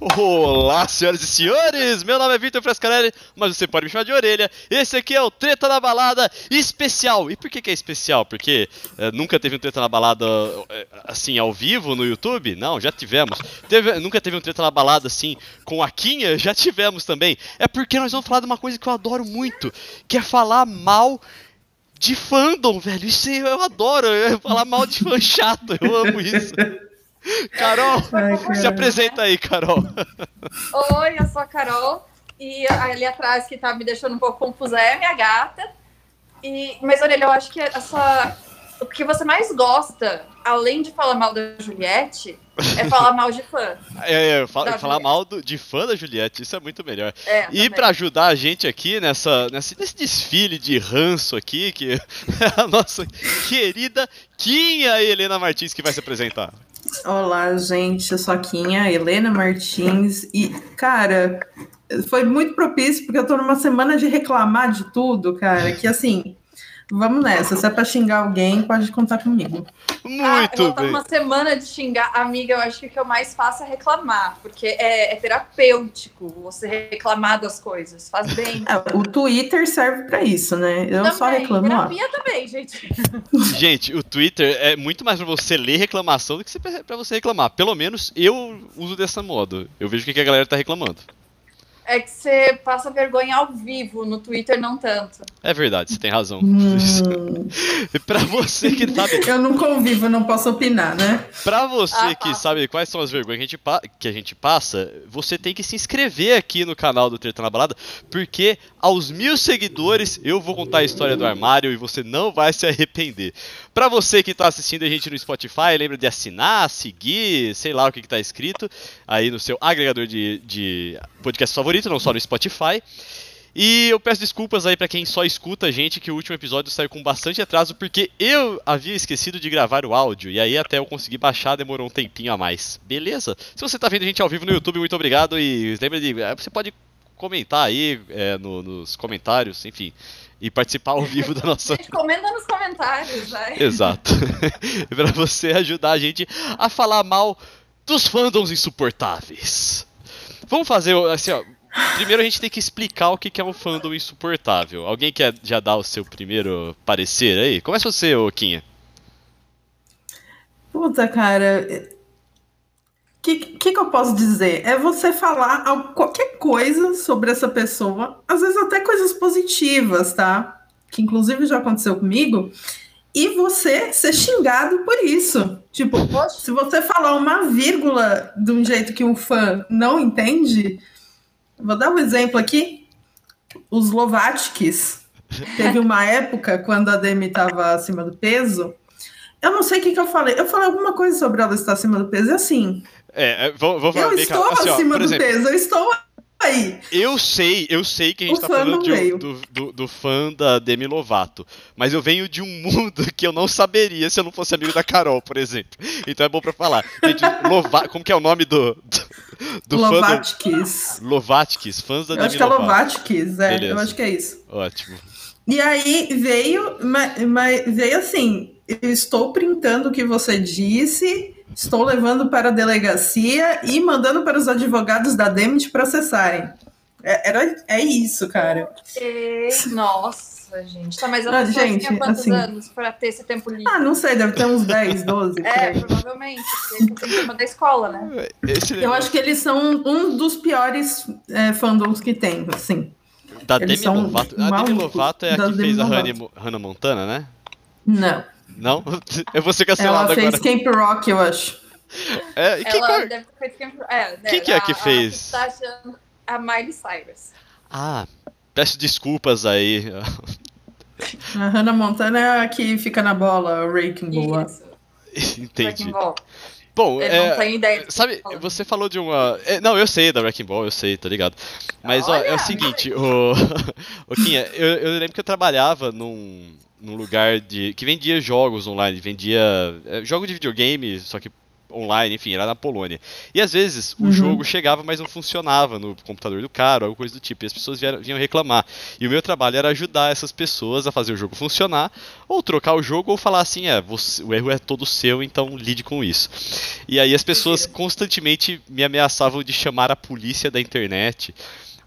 Olá, senhoras e senhores! Meu nome é Vitor Frescarelli, mas você pode me chamar de orelha. Esse aqui é o Treta na Balada especial. E por que, que é especial? Porque é, nunca teve um Treta na Balada é, assim ao vivo no YouTube? Não, já tivemos. Teve, nunca teve um Treta na Balada assim com a Quinha? Já tivemos também. É porque nós vamos falar de uma coisa que eu adoro muito, que é falar mal de fandom, velho. Isso eu adoro. Eu falar mal de fã chato. Eu amo isso. Carol, Ai, se apresenta aí, Carol. Oi, eu sou a Carol. E ali atrás, que tá me deixando um pouco confusa, é a minha gata. E, mas, olha, eu acho que essa. O que você mais gosta, além de falar mal da Juliette, é falar mal de fã. É, é falar Juliette. mal do, de fã da Juliette, isso é muito melhor. É, e para ajudar a gente aqui nessa, nesse, nesse desfile de ranço aqui, que é a nossa querida Quinha Helena Martins que vai se apresentar. Olá, gente, eu sou a Quinha, Helena Martins, e, cara, foi muito propício, porque eu tô numa semana de reclamar de tudo, cara, que assim, Vamos nessa. Se é pra xingar alguém, pode contar comigo. Muito ah, eu bem. uma semana de xingar. Amiga, eu acho que o que eu mais faço é reclamar. Porque é, é terapêutico você reclamar das coisas. Faz bem. É, o Twitter serve pra isso, né? Eu também, só reclamo terapia lá. também, gente. Gente, o Twitter é muito mais pra você ler reclamação do que pra você reclamar. Pelo menos eu uso dessa modo. Eu vejo o que a galera tá reclamando é que você passa vergonha ao vivo, no Twitter não tanto. É verdade, você tem razão. Hum. pra você que sabe. Eu não convivo, não posso opinar, né? Pra você ah, que tá. sabe quais são as vergonhas que a, gente que a gente passa, você tem que se inscrever aqui no canal do Treta na Balada, porque aos mil seguidores eu vou contar a história do armário e você não vai se arrepender. Pra você que tá assistindo a gente no Spotify, lembra de assinar, seguir, sei lá o que, que tá escrito aí no seu agregador de, de podcast favorito não só no Spotify. E eu peço desculpas aí para quem só escuta a gente que o último episódio saiu com bastante atraso porque eu havia esquecido de gravar o áudio e aí até eu conseguir baixar demorou um tempinho a mais. Beleza? Se você tá vendo a gente ao vivo no YouTube, muito obrigado e lembra de é, você pode comentar aí é, no, nos comentários, enfim, e participar ao vivo da nossa. Gente, comenta nos comentários, vai. Exato. para você ajudar a gente a falar mal dos fandoms insuportáveis. Vamos fazer assim, ó Primeiro a gente tem que explicar o que é um fandom insuportável. Alguém quer já dar o seu primeiro parecer aí? Começa você, Oquinha. Puta, cara. O que, que, que, eu posso dizer? É você falar qualquer coisa sobre essa pessoa, às vezes até coisas positivas, tá? Que inclusive já aconteceu comigo, e você ser xingado por isso. Tipo, se você falar uma vírgula de um jeito que um fã não entende, Vou dar um exemplo aqui. Os Lovatkis. Teve uma época quando a Demi estava acima do peso. Eu não sei o que, que eu falei. Eu falei alguma coisa sobre ela estar acima do peso. E assim. É, é eu estou assim, acima ó, do exemplo, peso. Eu estou aí. Eu sei, eu sei que a gente o tá falando de, do, do, do, fã da Demi Lovato. Mas eu venho de um mundo que eu não saberia se eu não fosse amigo da Carol, por exemplo. Então é bom pra falar. Gente, Lova, como que é o nome do, do Lovatkis. Lovatkis, fãs da eu Demi Lovato. Acho que é Lovatkis, é. Beleza. Eu acho que é isso. Ótimo. E aí veio, mas, mas veio assim, eu estou printando o que você disse, estou levando para a delegacia e mandando para os advogados da Demi te processarem. É, era, é isso, cara. Nossa gente. Tá, mas a pessoa gente, tinha quantos assim, anos para ter esse tempo livre? Ah, não sei, deve ter uns 10, 12. é, provavelmente. Tem uma da escola, né? Eu acho que eles são um dos piores é, fandoms que tem, assim. Da eles Demi Lovato. A Demi Lovato é a que fez a Hannah Montana, né? Não. Não? Eu vou ser cancelado agora. Ela fez Camp Rock, eu acho. É, quem, ela deve ter feito Camp Rock. É, quem que é que fez? A, a Miley Cyrus. Ah, Peço desculpas aí. A Hannah Montana é a que fica na bola, o Raking Ball. Entendi. Bom, é, sabe, você falou de uma. É, não, eu sei da Wrecking Ball, eu sei, tá ligado? Mas Olha, ó, é o seguinte, o, o Kinha, eu, eu lembro que eu trabalhava num, num lugar de que vendia jogos online, vendia é, jogos de videogame, só que online, enfim, era na Polônia. E às vezes o Uhum. jogo chegava, mas não funcionava no computador do cara, alguma coisa do tipo, e as pessoas vieram- vinham reclamar. E o meu trabalho era ajudar essas pessoas a fazer o jogo funcionar, ou trocar o jogo, ou falar assim, é, você- o erro é todo seu, então lide com isso. E aí as pessoas constantemente me ameaçavam de chamar a polícia da internet.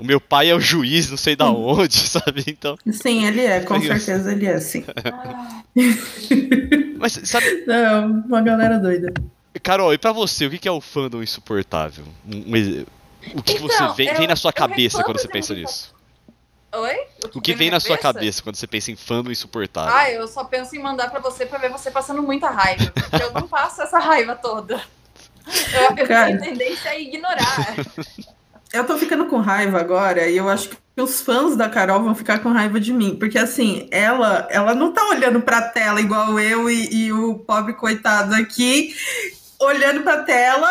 O meu pai é o juiz, não sei da onde, sabe? Então. Sim, ele é, com Isso. certeza ele é, sim. Mas sabe, Não, uma galera doida. Carol, e pra você, o que que é o fandom insuportável? O que, que você Então, vem, eu- vem na sua cabeça quando você pensa nisso? Oi? O que vem na sua cabeça quando você pensa em fandom insuportável? Ah, eu só penso em mandar pra você pra ver você passando muita raiva. Porque eu não passo essa raiva toda. Eu, tenho tendência a ignorar. Eu tô ficando com raiva agora e eu acho que os fãs da Carol vão ficar com raiva de mim. Porque assim, ela, ela não tá olhando pra tela igual eu e, e o pobre coitado aqui, olhando pra tela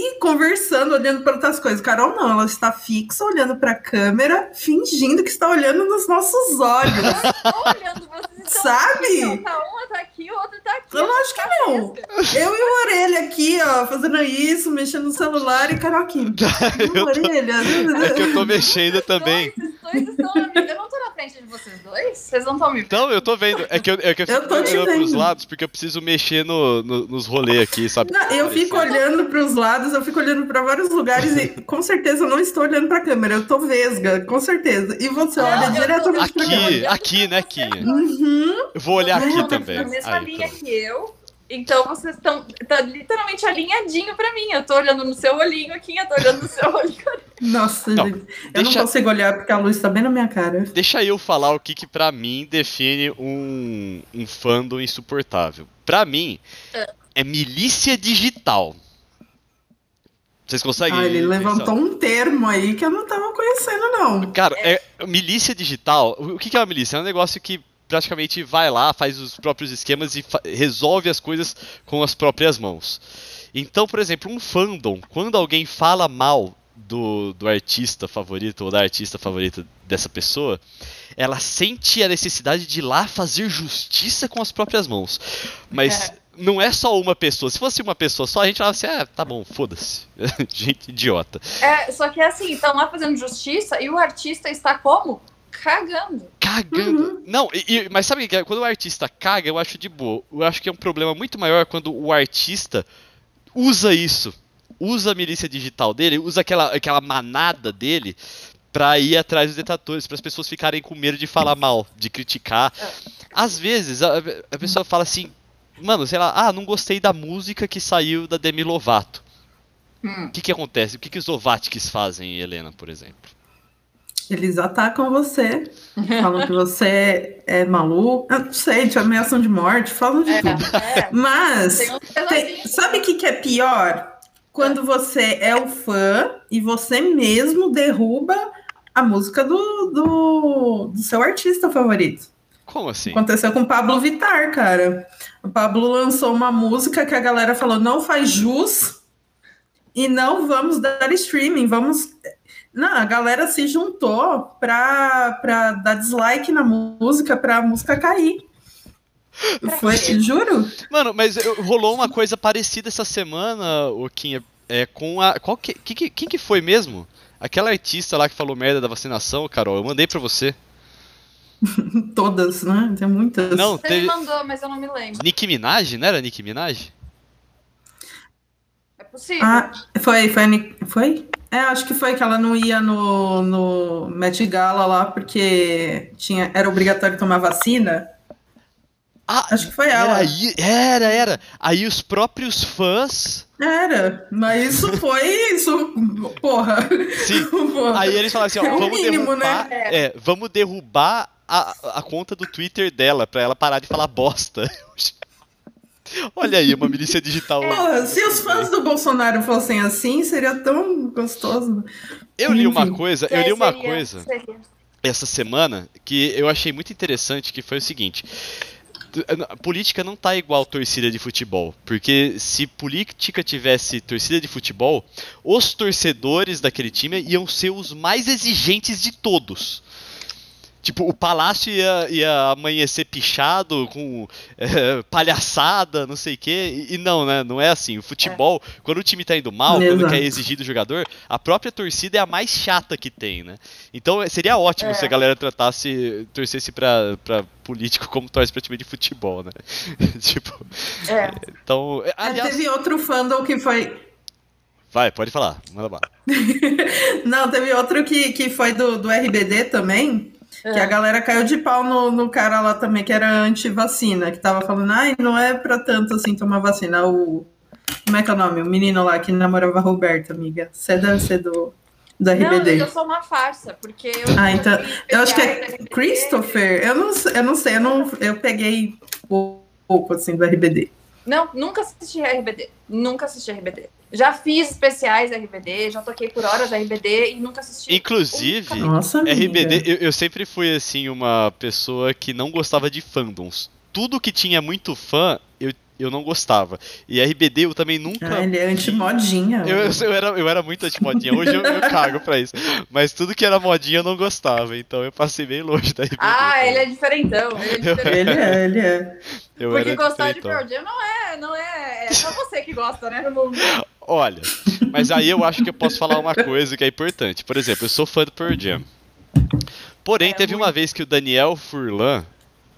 e conversando, olhando para outras coisas. Carol não, ela está fixa, olhando pra câmera, fingindo que está olhando nos nossos olhos. Olhando, vocês Sabe? aqui, tá uma tá aqui, o outro tá aqui. Eu acho que não. Eu e o Orelha aqui, ó, fazendo isso, mexendo no celular e Carol aqui. Eu tô- Orelha. É que eu tô mexendo também. Dois, estão. Eu não tô na frente de vocês dois? Vocês não estão me Então, eu tô vendo. É que eu, é que eu Eu fico tô olhando pros vendo. lados porque eu preciso mexer no, no- nos rolês aqui, sabe? Não, eu fico olhando para os lados, eu fico olhando para vários lugares e com certeza eu não estou olhando para a câmera, eu tô vesga, com certeza. E você olha eu tô- diretamente para câmera. Aqui, aqui, né, Kinha? Uhum. Eu vou olhar aqui Não, também. Na mesma Aí, linha pronto. que eu. Então vocês estão tá literalmente alinhadinho pra mim. Eu tô olhando no seu olhinho aqui, eu tô olhando no seu olhinho. Nossa, Não, gente. Eu deixa- não consigo olhar porque a luz está bem na minha cara. Deixa eu falar o que, que pra mim define um, um fandom insuportável. Pra mim, é milícia digital. Vocês conseguem? Ah, ele pensar? levantou um termo aí que eu não tava conhecendo, não. Cara, é, milícia digital. O que é uma milícia? É um negócio que praticamente vai lá, faz os próprios esquemas e resolve as coisas com as próprias mãos. Então, por exemplo, um fandom, quando alguém fala mal do, do artista favorito ou da artista favorita dessa pessoa, ela sente a necessidade de ir lá fazer justiça com as próprias mãos. Mas não é só uma pessoa. Se fosse uma pessoa só, a gente falava assim: ah, tá bom, foda-se. gente idiota. É, só que é assim, estão lá fazendo justiça e o artista está como? Cagando. Cagando. Não, e- e- mas sabe o que é? Quando o artista caga, eu acho de boa. Eu acho que é um problema muito maior quando o artista usa isso. Usa a milícia digital dele, usa aquela, aquela manada dele pra ir atrás dos detratores, para as pessoas ficarem com medo de falar mal, de criticar. Às vezes a, a pessoa fala assim, mano, sei lá, ah, não gostei da música que saiu da Demi Lovato. Hum. O que que acontece? O que que os Ovatics fazem, Helena, por exemplo? Eles atacam você, falam que você é maluco. Eu não sei, te ameaçam de morte, falam de É, tudo. é. Mas, Tem sabe o que, que é pior? Quando você é o fã e você mesmo derruba a música do, do, do seu artista favorito. Como assim? Aconteceu com o Pablo Vittar, cara. O Pablo lançou uma música que a galera falou: não faz jus e não vamos dar streaming, vamos. Não, a galera se juntou pra, pra dar dislike na música, pra música cair. Foi, juro? Mano, mas rolou uma coisa parecida essa semana, Oquinha, é, com a. Qual que- que- quem que foi mesmo? Aquela artista lá que falou merda da vacinação, Carol, eu mandei pra você. Todas, né? Tem muitas. Não, Você teve. me mandou, mas eu não me lembro. Nicki Minaj, não era Nicki Minaj? É possível. Ah, foi, foi, foi? É, acho que foi que ela não ia no, no Met Gala lá porque tinha, era obrigatório tomar vacina. Ah, Acho que foi ela. aí- era, era. Aí os próprios fãs. Era, mas isso foi isso, porra. Sim. Porra. Aí eles falaram assim, ó, É o vamos mínimo, derrubar. né? É, vamos derrubar a, a conta do Twitter dela pra ela parar de falar bosta. Olha aí, uma milícia digital. Se os fãs do Bolsonaro fossem assim, seria tão gostoso. Eu li uma coisa, eu li uma coisa. essa semana que eu achei muito interessante, que foi o seguinte. a Política não tá igual torcida de futebol, porque se política tivesse torcida de futebol, os torcedores daquele time iam ser os mais exigentes de todos. Tipo, o palácio ia, ia amanhecer pichado, com é, palhaçada, não sei o quê. E, e, não, né? Não é assim. O futebol, é. quando o time tá indo mal, Exato. quando quer exigir do jogador, a própria torcida é a mais chata que tem, né? Então seria ótimo é. se a galera tratasse, torcesse pra, pra político como torce pra time de futebol, né? tipo. É. Então. É, aliás... Teve outro fandom que foi. Vai, pode falar, manda bala. Não, teve outro que, que foi do, do RBD também, é. que a galera caiu de pau no, no cara lá também, que era anti-vacina, que tava falando, ai, não é pra tanto assim tomar vacina. O. Como é que é o nome? O menino lá que namorava a Roberta, amiga. Você deve ser do, do RBD. Não, eu sou uma farsa, porque eu. Ah, então. Eu acho que é Christopher. Eu não, eu não sei, eu, não, eu peguei pouco assim do RBD. Não, nunca assisti RBD. Nunca assisti RBD. Já fiz especiais RBD, já toquei por horas RBD e nunca assisti. Inclusive, Nossa, RBD, eu, eu, sempre fui assim uma pessoa que não gostava de fandoms. Tudo que tinha muito fã, eu, eu não gostava. E RBD eu também nunca. Ah, ele é anti-modinha. Eu, eu, eu, era, eu era muito anti-modinha. Hoje eu, eu cago pra isso. Mas tudo que era modinha eu não gostava. Então eu passei bem longe da RBD. Ah, ele é diferentão. Ele é, diferentão. ele é, ele é. Eu Porque gostar de Pearl Jam não é, não é. É só você que gosta, né? No mundo. Olha, mas aí eu acho que eu posso falar uma coisa que é importante. Por exemplo, eu sou fã do Pearl Jam. Porém, é, teve muito... uma vez que o Daniel Furlan,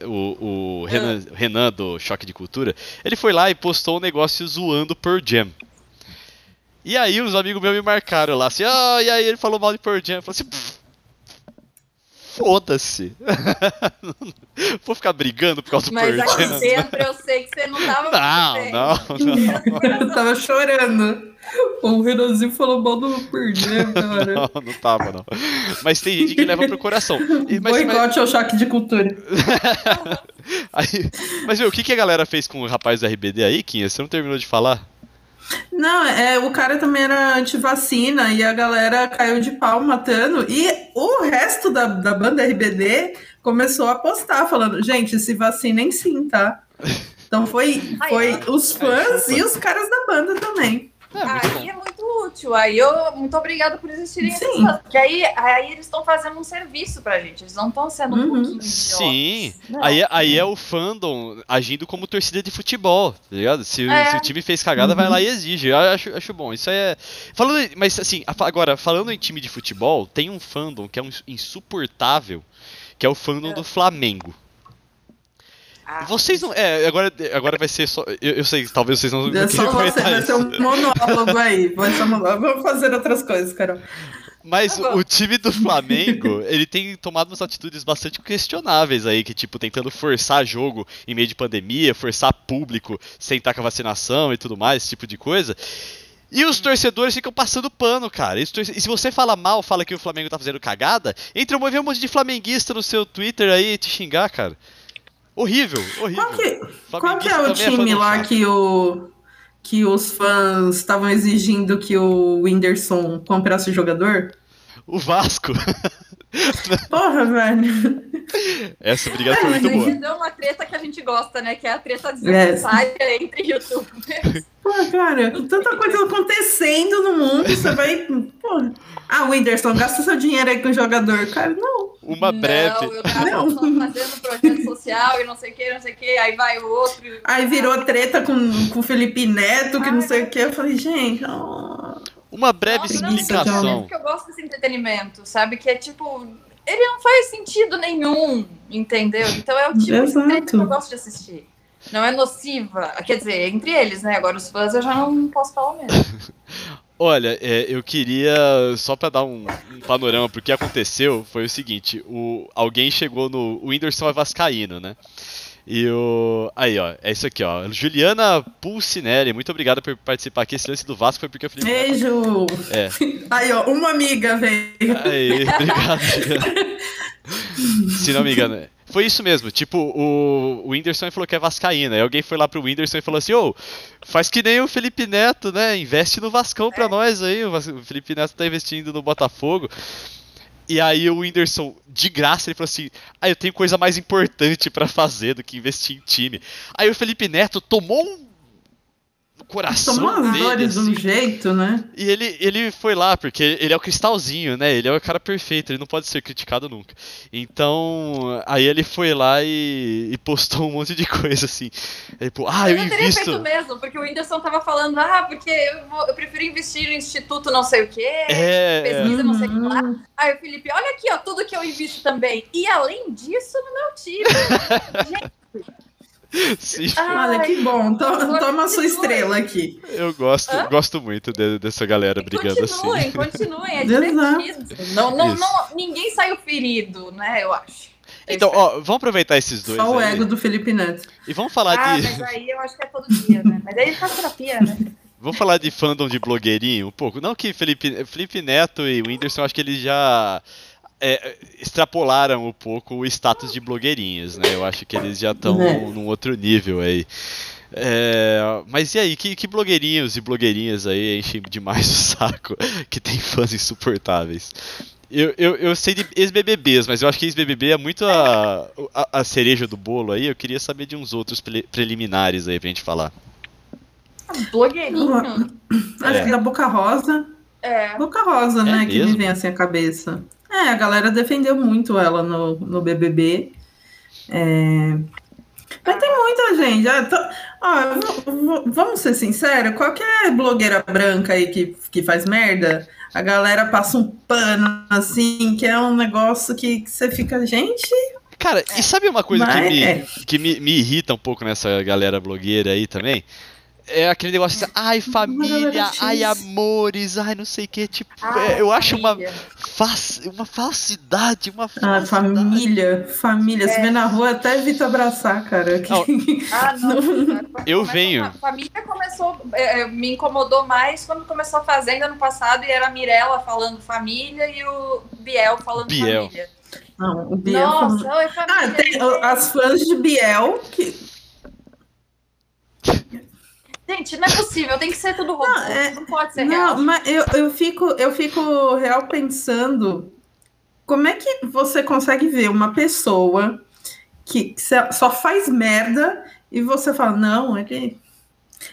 o, o Renan, ah. Renan, do Choque de Cultura, ele foi lá e postou um negócio zoando Pearl Jam. E aí os amigos meus me marcaram lá, assim, ah, e aí ele falou mal de Pearl Jam. Eu falei assim, foda-se. Vou ficar brigando por causa do Mas aqui dentro eu sei que você não tava Não, não, não. eu tava chorando. O Renanzinho falou mal do Perdeu, cara. Não, não tava, não. Mas tem gente que leva pro coração. E, mas, Boicote mas... ao choque de cultura. aí, mas viu, o que, que a galera fez com o rapaz do RBD aí, Quinha? Você não terminou de falar? Não, é, o cara também era anti-vacina e a galera caiu de pau matando. E o resto da, da banda RBD começou a postar, falando: gente, se vacinem sim, tá? Então foi, foi os fãs e os caras da banda também. É, aí é muito útil. Aí eu, muito obrigada por existirem Sim. Essas, que aí, aí eles estão fazendo um serviço pra gente. Eles não estão sendo uhum. um pouquinho Sim. Aí, aí é o fandom agindo como torcida de futebol, tá ligado? Se, é. se o time fez cagada, uhum. vai lá e exige. Eu acho, acho bom. Isso é. Falando, mas assim, agora, falando em time de futebol, tem um fandom que é um insuportável, que é o fandom é. do Flamengo. Ah, vocês não. É, agora, agora vai ser só. Eu, eu sei, talvez vocês não. É só você, vai ser um monólogo aí. Vai ser um monólogo. Vamos fazer outras coisas, Carol. Mas tá o time do Flamengo, ele tem tomado umas atitudes bastante questionáveis aí, que tipo, tentando forçar jogo em meio de pandemia, forçar público sem estar com a vacinação e tudo mais, esse tipo de coisa. E os torcedores ficam passando pano, cara. E se você fala mal, fala que o Flamengo tá fazendo cagada, entra um monte de flamenguista no seu Twitter aí te xingar, cara. Horrível, horrível. Qual que, qual que é o time lá que, o, que os fãs estavam exigindo que o Whindersson comprasse o jogador? O Vasco. Porra, velho. Essa briga foi muito boa. deu uma treta que a gente gosta, né? Que é a treta desnecessária yes. entre youtubers. Pô, cara, tanta coisa acontecendo no mundo, você vai. Pô. Ah, Whindersson, gasta seu dinheiro aí com o jogador. Cara, não. Uma breve. Não, eu tava não. fazendo projeto social e não sei o que, não sei o que, aí vai o outro. Aí virou treta com, com o Felipe Neto, que Ai, não sei o que. Eu falei, gente. Oh. Uma breve Nossa, explicação. Não, eu gosto desse entretenimento, sabe? Que é tipo ele não faz sentido nenhum, entendeu? Então é o tipo Exato. de que eu gosto de assistir. Não é nociva. Quer dizer, entre eles, né? Agora os fãs eu já não posso falar mesmo. Olha, é, eu queria, só para dar um, um, panorama pro que aconteceu, foi o seguinte, o, alguém chegou no... O Whindersson é vascaíno, né? E o. Aí, ó. É isso aqui, ó. Juliana Pulcinelli, muito obrigada por participar aqui. Esse lance do Vasco foi porque eu falei. Beijo! É. Aí, ó, uma amiga veio. Aí, obrigado, Juliana. Se não me engano. É. Foi isso mesmo, tipo, o, o Whindersson falou que é Vascaína. Aí alguém foi lá pro Whindersson e falou assim: ô, faz que nem o Felipe Neto, né? Investe no Vascão pra é. nós aí. O Felipe Neto tá investindo no Botafogo. E aí o Whindersson, de graça, ele falou assim: Ah, eu tenho coisa mais importante para fazer do que investir em time. Aí o Felipe Neto tomou um coração Tomou as dele, dores de um assim. jeito, né? E ele, ele foi lá, porque ele é o cristalzinho, né? Ele é o cara perfeito, ele não pode ser criticado nunca. Então, aí ele foi lá e, e postou um monte de coisa assim. Aí, pô, ah, eu eu não teria feito invisto. mesmo, porque o Whindersson tava falando, ah, porque eu, vou- eu prefiro investir no instituto não sei o quê, É, pesquisa não sei o que lá. Uhum. Aí o Felipe, olha aqui, ó, tudo que eu invisto também. E além disso, no meu time. sim, Ah, Olha que bom. Toma a sua estrela aqui. eu gosto, Hã? gosto muito de- dessa galera brigando continuem, assim. continuem, é Exato. divertido. Não, não, Isso. não, ninguém saiu ferido, né, eu acho. Então, ó, vamos aproveitar esses dois Só o aí, ego do Felipe Neto. e vamos falar Ah, de mas aí eu acho que é todo dia, né? Mas aí faz terapia, né? vamos falar de fandom de blogueirinho um pouco. Não que Felipe, Felipe Neto e o Whindersson, acho que eles já é, extrapolaram um pouco o status de blogueirinhos, né? Eu acho que eles já estão É. num outro nível aí. É, mas e aí, que, que blogueirinhos e blogueirinhas aí enchem demais o saco que tem fãs insuportáveis? Eu, eu, eu sei de ex-BBBs, mas eu acho que ex-BBB é muito a, a, a cereja do bolo aí. Eu queria saber de uns outros pre- preliminares aí pra gente falar. Blogueirinho. Acho É. que da Boca Rosa. É. Boca Rosa, né? Que mesmo? me vem assim a cabeça. É, a galera defendeu muito ela no, no BBB. É, Mas tem muita gente. Ah, tô- v- vamos ser sinceros, qualquer blogueira branca aí que, que faz merda, a galera passa um pano assim, que é um negócio que, que você fica, gente. Cara, e sabe uma coisa que, Mas, me, é. que me, me irrita um pouco nessa galera blogueira aí também? É aquele negócio assim, ai família, ai amores, ai não sei o que, tipo, Ah, é, eu acho uma, família. fa- uma falsidade, uma Ah, falsidade. família, família. Se vê na rua, até evita abraçar, cara. Não, Ah, não. Eu Começa- venho. A família começou. é, me incomodou mais quando começou a Fazenda no passado e era a Mirella falando família e o Biel falando Biel. família. Não, o Biel Nossa, oi, família. Ah, tem as fãs de Biel que. Gente, não é possível, tem que ser tudo robô. Não, é- Não pode ser Não, real. mas eu, eu, fico, eu fico real pensando como é que você consegue ver uma pessoa que só faz merda e você fala, não, ele.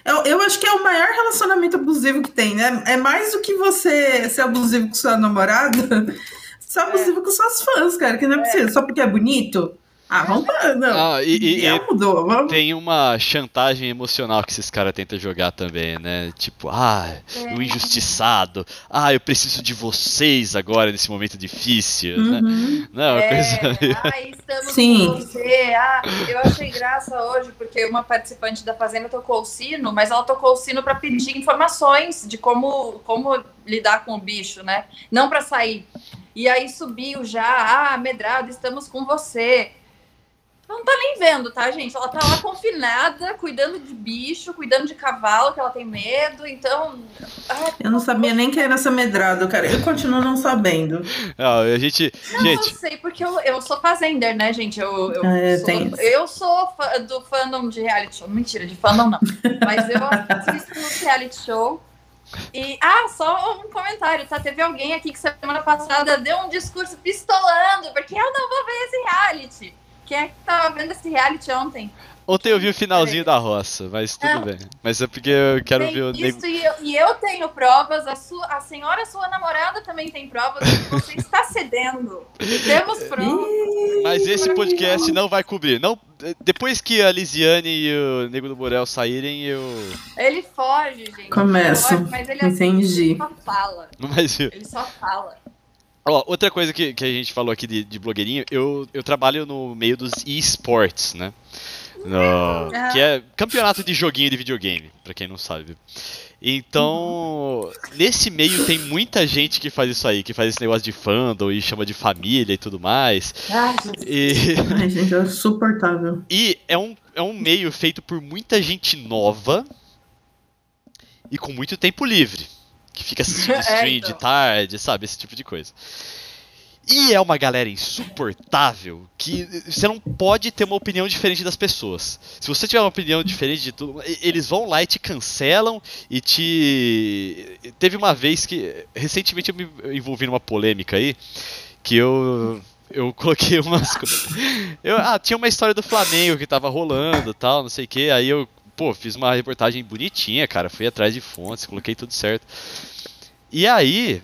Eu, eu acho que é o maior relacionamento abusivo que tem, né? É mais do que você ser abusivo com sua namorada, ser abusivo com suas fãs, cara, que não é possível. Só porque é bonito? Ah, vamos. Não. Ah, e, e- mudou, vamos. tem uma chantagem emocional que esses caras tentam jogar também, né? Tipo, ah, É. o injustiçado, ah, eu preciso de vocês agora nesse momento difícil, né? Uhum. Não, é É, coisa. ah, estamos Sim. com você. Ah, eu achei graça hoje, porque uma participante da Fazenda tocou o sino, mas ela tocou o sino para pedir informações de como, como lidar com o bicho, né? Não para sair. E aí subiu já, ah, medrado, estamos com você. Ela não tá nem vendo, tá, gente? Ela tá lá confinada, cuidando de bicho, cuidando de cavalo, que ela tem medo, então. ah, Eu não sabia nem que era essa medrado, cara. Eu continuo não sabendo. Ah, a gente, Não, gente, eu sei, porque eu, eu sou fazender, né, gente? Eu, eu, É, sou, tem eu sou fã do fandom de reality show. Mentira, de fandom não. Mas eu assisto no reality show. E, ah, só um comentário, tá? Teve alguém aqui que semana passada deu um discurso pistolando, porque eu não vou ver esse reality. Quem é que tava vendo esse reality ontem? ontem eu vi o finalzinho da roça, mas tudo Ah. bem. Mas é porque eu quero Tem ver o isso e eu, e eu tenho provas, a, sua, a senhora, sua namorada, também tem provas que você está cedendo. Temos provas. Mas esse podcast não vai cobrir. Não, depois que a Lisiane e o Nego do Borel saírem, eu. Ele foge, gente. Começa. Ele foge, mas ele Entendi. Ele só fala. Mas Ele só fala. Ó, outra coisa que, que a gente falou aqui de, de blogueirinho, eu, eu trabalho no meio dos esports, né? No- Ah. que é campeonato de joguinho de videogame, pra quem não sabe. Então, nesse meio tem muita gente que faz isso aí, que faz esse negócio de fandom e chama de família e tudo mais. Ai, Jesus. E, Ai, gente, é insuportável. e é, um, é um meio feito por muita gente nova e com muito tempo livre. Que fica assistindo É, stream então. de tarde, sabe? Esse tipo de coisa. E é uma galera insuportável que você não pode ter uma opinião diferente das pessoas. Se você tiver uma opinião diferente de tudo, eles vão lá e te cancelam e te. Teve uma vez que. Recentemente eu me envolvi numa polêmica aí que eu. Eu coloquei umas coisas. Eu, ah, tinha uma história do Flamengo que tava rolando tal, não sei o que. Aí eu pô, fiz uma reportagem bonitinha, cara. Fui atrás de fontes, coloquei tudo certo. E aí,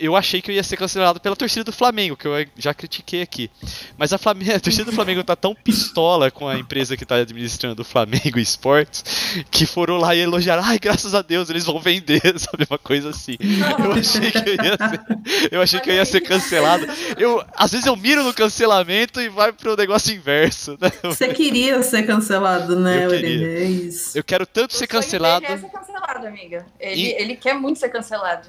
eu achei que eu ia ser cancelado pela torcida do Flamengo, que eu já critiquei aqui. Mas a, Flamengo, a torcida do Flamengo tá tão pistola com a empresa que tá administrando o Flamengo Esportes que foram lá e elogiaram. Ai, graças a Deus, eles vão vender, sabe? Uma coisa assim. Eu achei que eu ia ser, eu achei que eu ia ser cancelado. Eu, às vezes eu miro no cancelamento e vai pro negócio inverso. Né? Você queria ser cancelado, né, Eu queria. É isso. Eu quero tanto O ser cancelado. dele é ser cancelado, amiga. Ele, E- ele quer muito ser cancelado.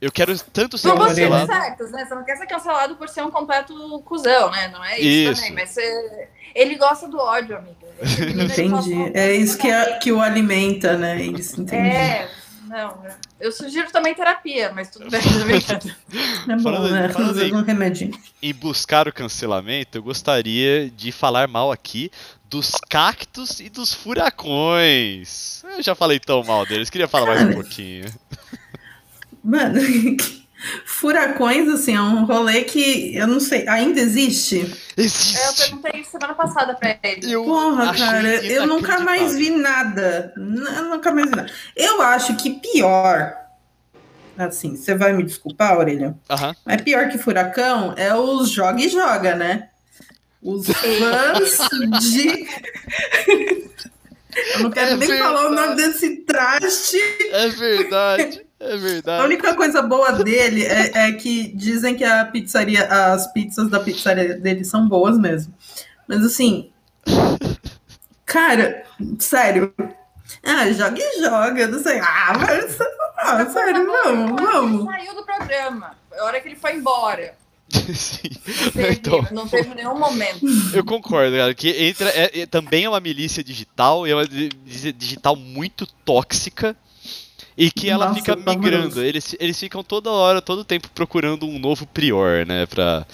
Eu quero tanto ser motivos cancelado. certos, né? Você não quer ser cancelado por ser um completo cuzão, né? Não é isso, Isso. também. Mas você... ele gosta do ódio, gosta Entendi. É isso que, a- que o alimenta, né? Isso, entendi. É, não. Eu sugiro também terapia, mas tudo bem. É bom, Falando- né? falando Fazer em- um remedinho. em buscar o cancelamento, eu gostaria de falar mal aqui dos cactos e dos furacões. Eu já falei tão mal deles, queria falar mais um pouquinho. Mano, furacões, assim, é um rolê que eu não sei, ainda existe? É, Eu Existe! perguntei semana passada pra ele. Eu Porra, cara, eu nunca mais vi nada. Eu nunca mais vi nada. Eu acho que pior, assim, você vai me desculpar, Orelha, Aham. mas pior que furacão é os joga e joga, né? Os fãs de. Eu não quero É nem falar o nome verdade. desse traste. É verdade, é A verdade. única coisa boa dele é, é que dizem que a pizzaria, as pizzas da pizzaria dele são boas mesmo. Mas assim, cara, sério. Ah, joga e joga, não sei. Ah, mas, ah, sério, vamos, Ele vamos. saiu do programa. A hora que ele foi embora. Sim. Não teve, Então, não teve nenhum momento. eu concordo, cara, que entra, é- é- também é uma milícia digital, e é uma di- di- digital muito tóxica. E que ela Nossa, fica migrando. Eles, eles ficam toda hora, todo tempo procurando um novo prior, né? Pra,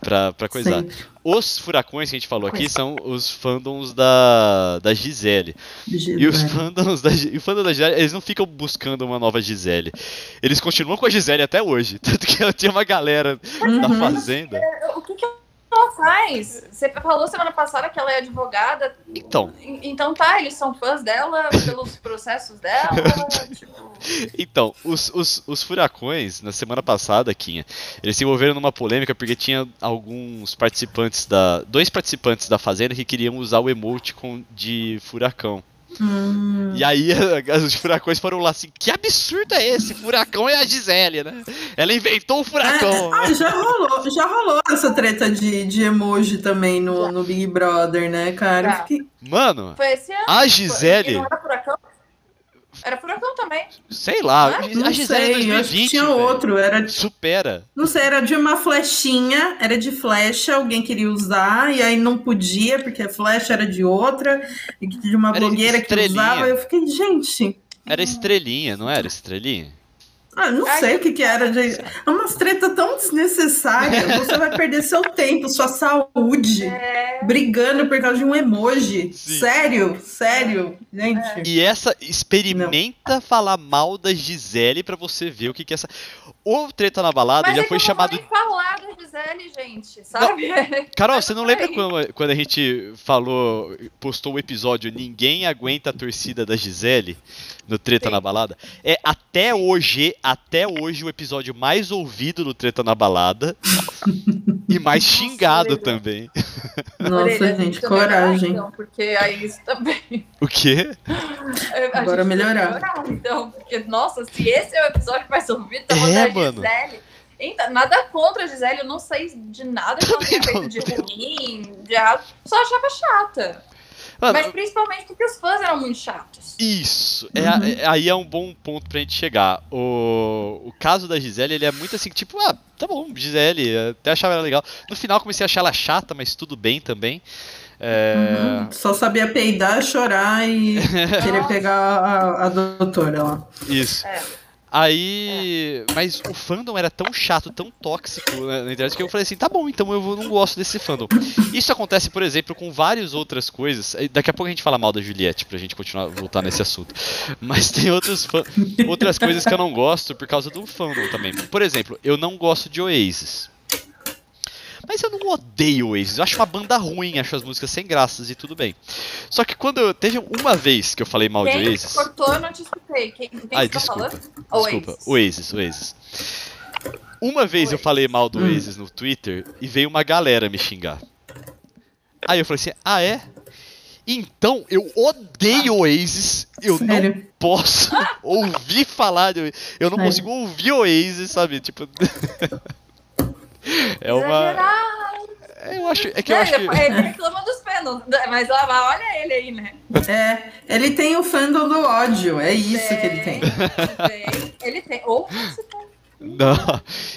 pra, pra coisar. Sim, Os furacões que a gente falou aqui são os fandoms da, da Gisele. E os Gisele. fandoms da, e o fandom da Gisele, eles não ficam buscando uma nova Gisele. Eles continuam com a Gisele até hoje. Tanto que ela tinha uma galera da Uhum. Fazenda. Ela faz? Você falou semana passada que ela é advogada. Então, Então tá, eles são fãs dela pelos processos dela. tipo, então os, os, os furacões, na semana passada, Kinha, eles se envolveram numa polêmica porque tinha alguns participantes da. Dois participantes da Fazenda que queriam usar o emoticon de furacão. Hum, E aí os furacões foram lá assim, que absurdo é esse? Furacão é a Gisele, né? Ela inventou o furacão. Ah, já rolou, já rolou essa treta de, de emoji também no, no Big Brother, né, cara? Eu fiquei- Mano, foi esse ano. a Foi- Gisele, Não era furacão? Era furacão também. sei lá, Não é? a Gisele sei, 2020, eu acho que tinha velho. outro, era Supera. Não sei, era de uma flechinha, era de flecha, alguém queria usar, e aí não podia, porque a flecha era de outra, e de uma Era blogueira que usava. Eu fiquei, gente, Era estrelinha, não era estrelinha? Ah, não Ai, sei o que, que era. gente. É umas treta tão desnecessária. Você vai perder seu tempo, sua saúde, É. brigando por causa de um emoji. Sim. Sério, sério, gente. E essa experimenta falar mal da Gisele pra você ver o que que é essa. O Treta na Balada Mas já é foi eu não chamado. nem falar da Gisele, gente, sabe? Carol, Mas você não não lembra quando, quando a gente falou, postou o episódio Ninguém Aguenta a Torcida da Gisele no Treta Sim. na Balada? É até hoje, até hoje o episódio mais ouvido do Treta na Balada e mais Nossa, xingado Orelha. também. Nossa, gente, melhorar, coragem. Então, porque aí isso também. O quê? A Agora que melhorar. Então, porque, nossa, se esse é o episódio mais ouvido, tá É, mano. Gisele. Então, nada contra a Gisele, eu não sei de nada que ela tenha feito de ruim, de errado. Só achava chata. Mano, Mas principalmente porque os fãs eram muito chatos. Isso, é, Uhum. é- aí é um bom ponto pra gente chegar. O, o caso da Gisele, ele é muito assim, tipo, ah, tá bom, Gisele, até achava ela legal. No final comecei a achar ela chata, mas tudo bem também. É, Uhum. Só sabia peidar, chorar e querer pegar a, a doutora lá. Isso. É. Aí. Mas o fandom era tão chato, tão tóxico né, na internet que eu falei assim: tá bom, então eu não gosto desse fandom. Isso acontece, por exemplo, com várias outras coisas. Daqui a pouco a gente fala mal da Juliette pra gente continuar voltar nesse assunto. Mas tem outros outras coisas que eu não gosto por causa do fandom também. Por exemplo, eu não gosto de Oasis. Mas eu não odeio o Oasis, eu acho uma banda ruim, acho as músicas sem graças e tudo bem. Só que quando eu. Teve uma vez que eu falei mal Quem de Oasis. cortou, eu não te escutei. Quem, quem Ai, você tá desculpa. falando? Desculpa, Oasis, Oasis. Uma vez eu Oasis. falei mal do Hum. Oasis no Twitter e veio uma galera me xingar. Aí eu falei assim: ah, é? Então eu odeio Oasis, eu não Sério? posso ouvir falar de Oasis. Eu não Sério? consigo ouvir Oasis, sabe? Tipo. é uma. Eu acho. É que eu É, acho que. ele, reclama dos fãs, mas lá, olha ele aí, né? É, ele tem o fandom do ódio, é isso que ele tem. Tem, ele tem. Ou tem. Não.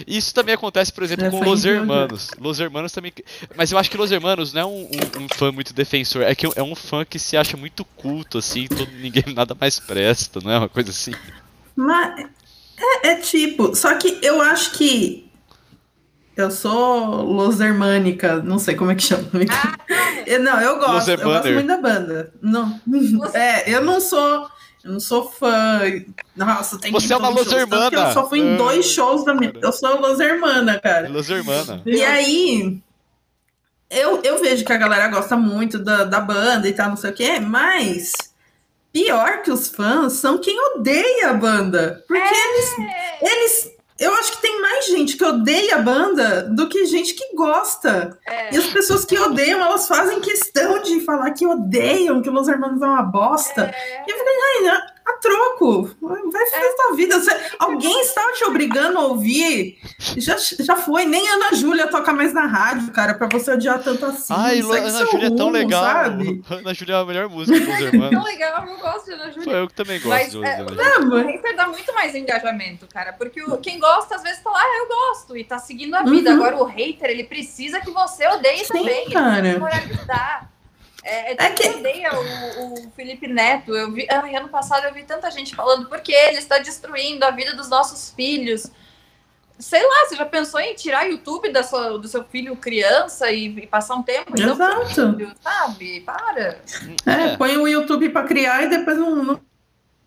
Isso também acontece, por exemplo, É com Los. Hermanos. Los Hermanos também. Mas eu acho que Los Hermanos não é um, um- um fã muito defensor, é que é um fã que se acha muito culto, assim, todo, ninguém nada mais presta, não é uma coisa assim. Mas é, é tipo, só que eu acho que eu sou losermânica, não sei como é que chama. Eu- não, eu gosto, eu gosto muito da banda. Não, é, eu não sou, eu não sou fã. Nossa, tem que Você ir é uma que losermana. Eu só fui em Ah, dois shows da minha. Eu sou losermana, cara. Los Hermanos. E aí, eu, eu vejo que a galera gosta muito da, da banda e tal, não sei o quê, mas pior que os fãs são quem odeia a banda. Porque eles, É, eles. Eu acho que tem mais gente que odeia a banda do que gente que gosta. é. E as pessoas que odeiam, elas fazem questão de falar que odeiam, que Los Hermanos é uma bosta. É. E eu falei, ai, a, troco, vai fazer sua vida. Você- alguém está te obrigando a ouvir. Já, já foi, nem Ana Júlia toca mais na rádio, cara, pra você odiar tanto assim. Ai, Segue Ana Júlia é tão legal. Sabe? Ana Júlia é a melhor música dos Tão Hermanos. legal, eu gosto de Ana Foi Júlia. eu que também gosto Mas, de é, não, mas- o hater dá muito mais engajamento, cara. Porque o- quem gosta, às vezes, fala, ah, eu gosto, e tá seguindo a vida. Uhum. Agora, o hater, ele precisa que você odeie Sim, também. Ele cara. precisa moralizar. É, é, É que... odeia o, o Felipe Neto. Eu vi, ai, ano passado eu vi tanta gente falando porque ele está destruindo a vida dos nossos filhos. Sei lá, você já pensou em tirar YouTube da sua, do seu filho criança e, e passar um tempo? Exato. filho, sabe? Para. É, põe o YouTube pra criar e depois não, não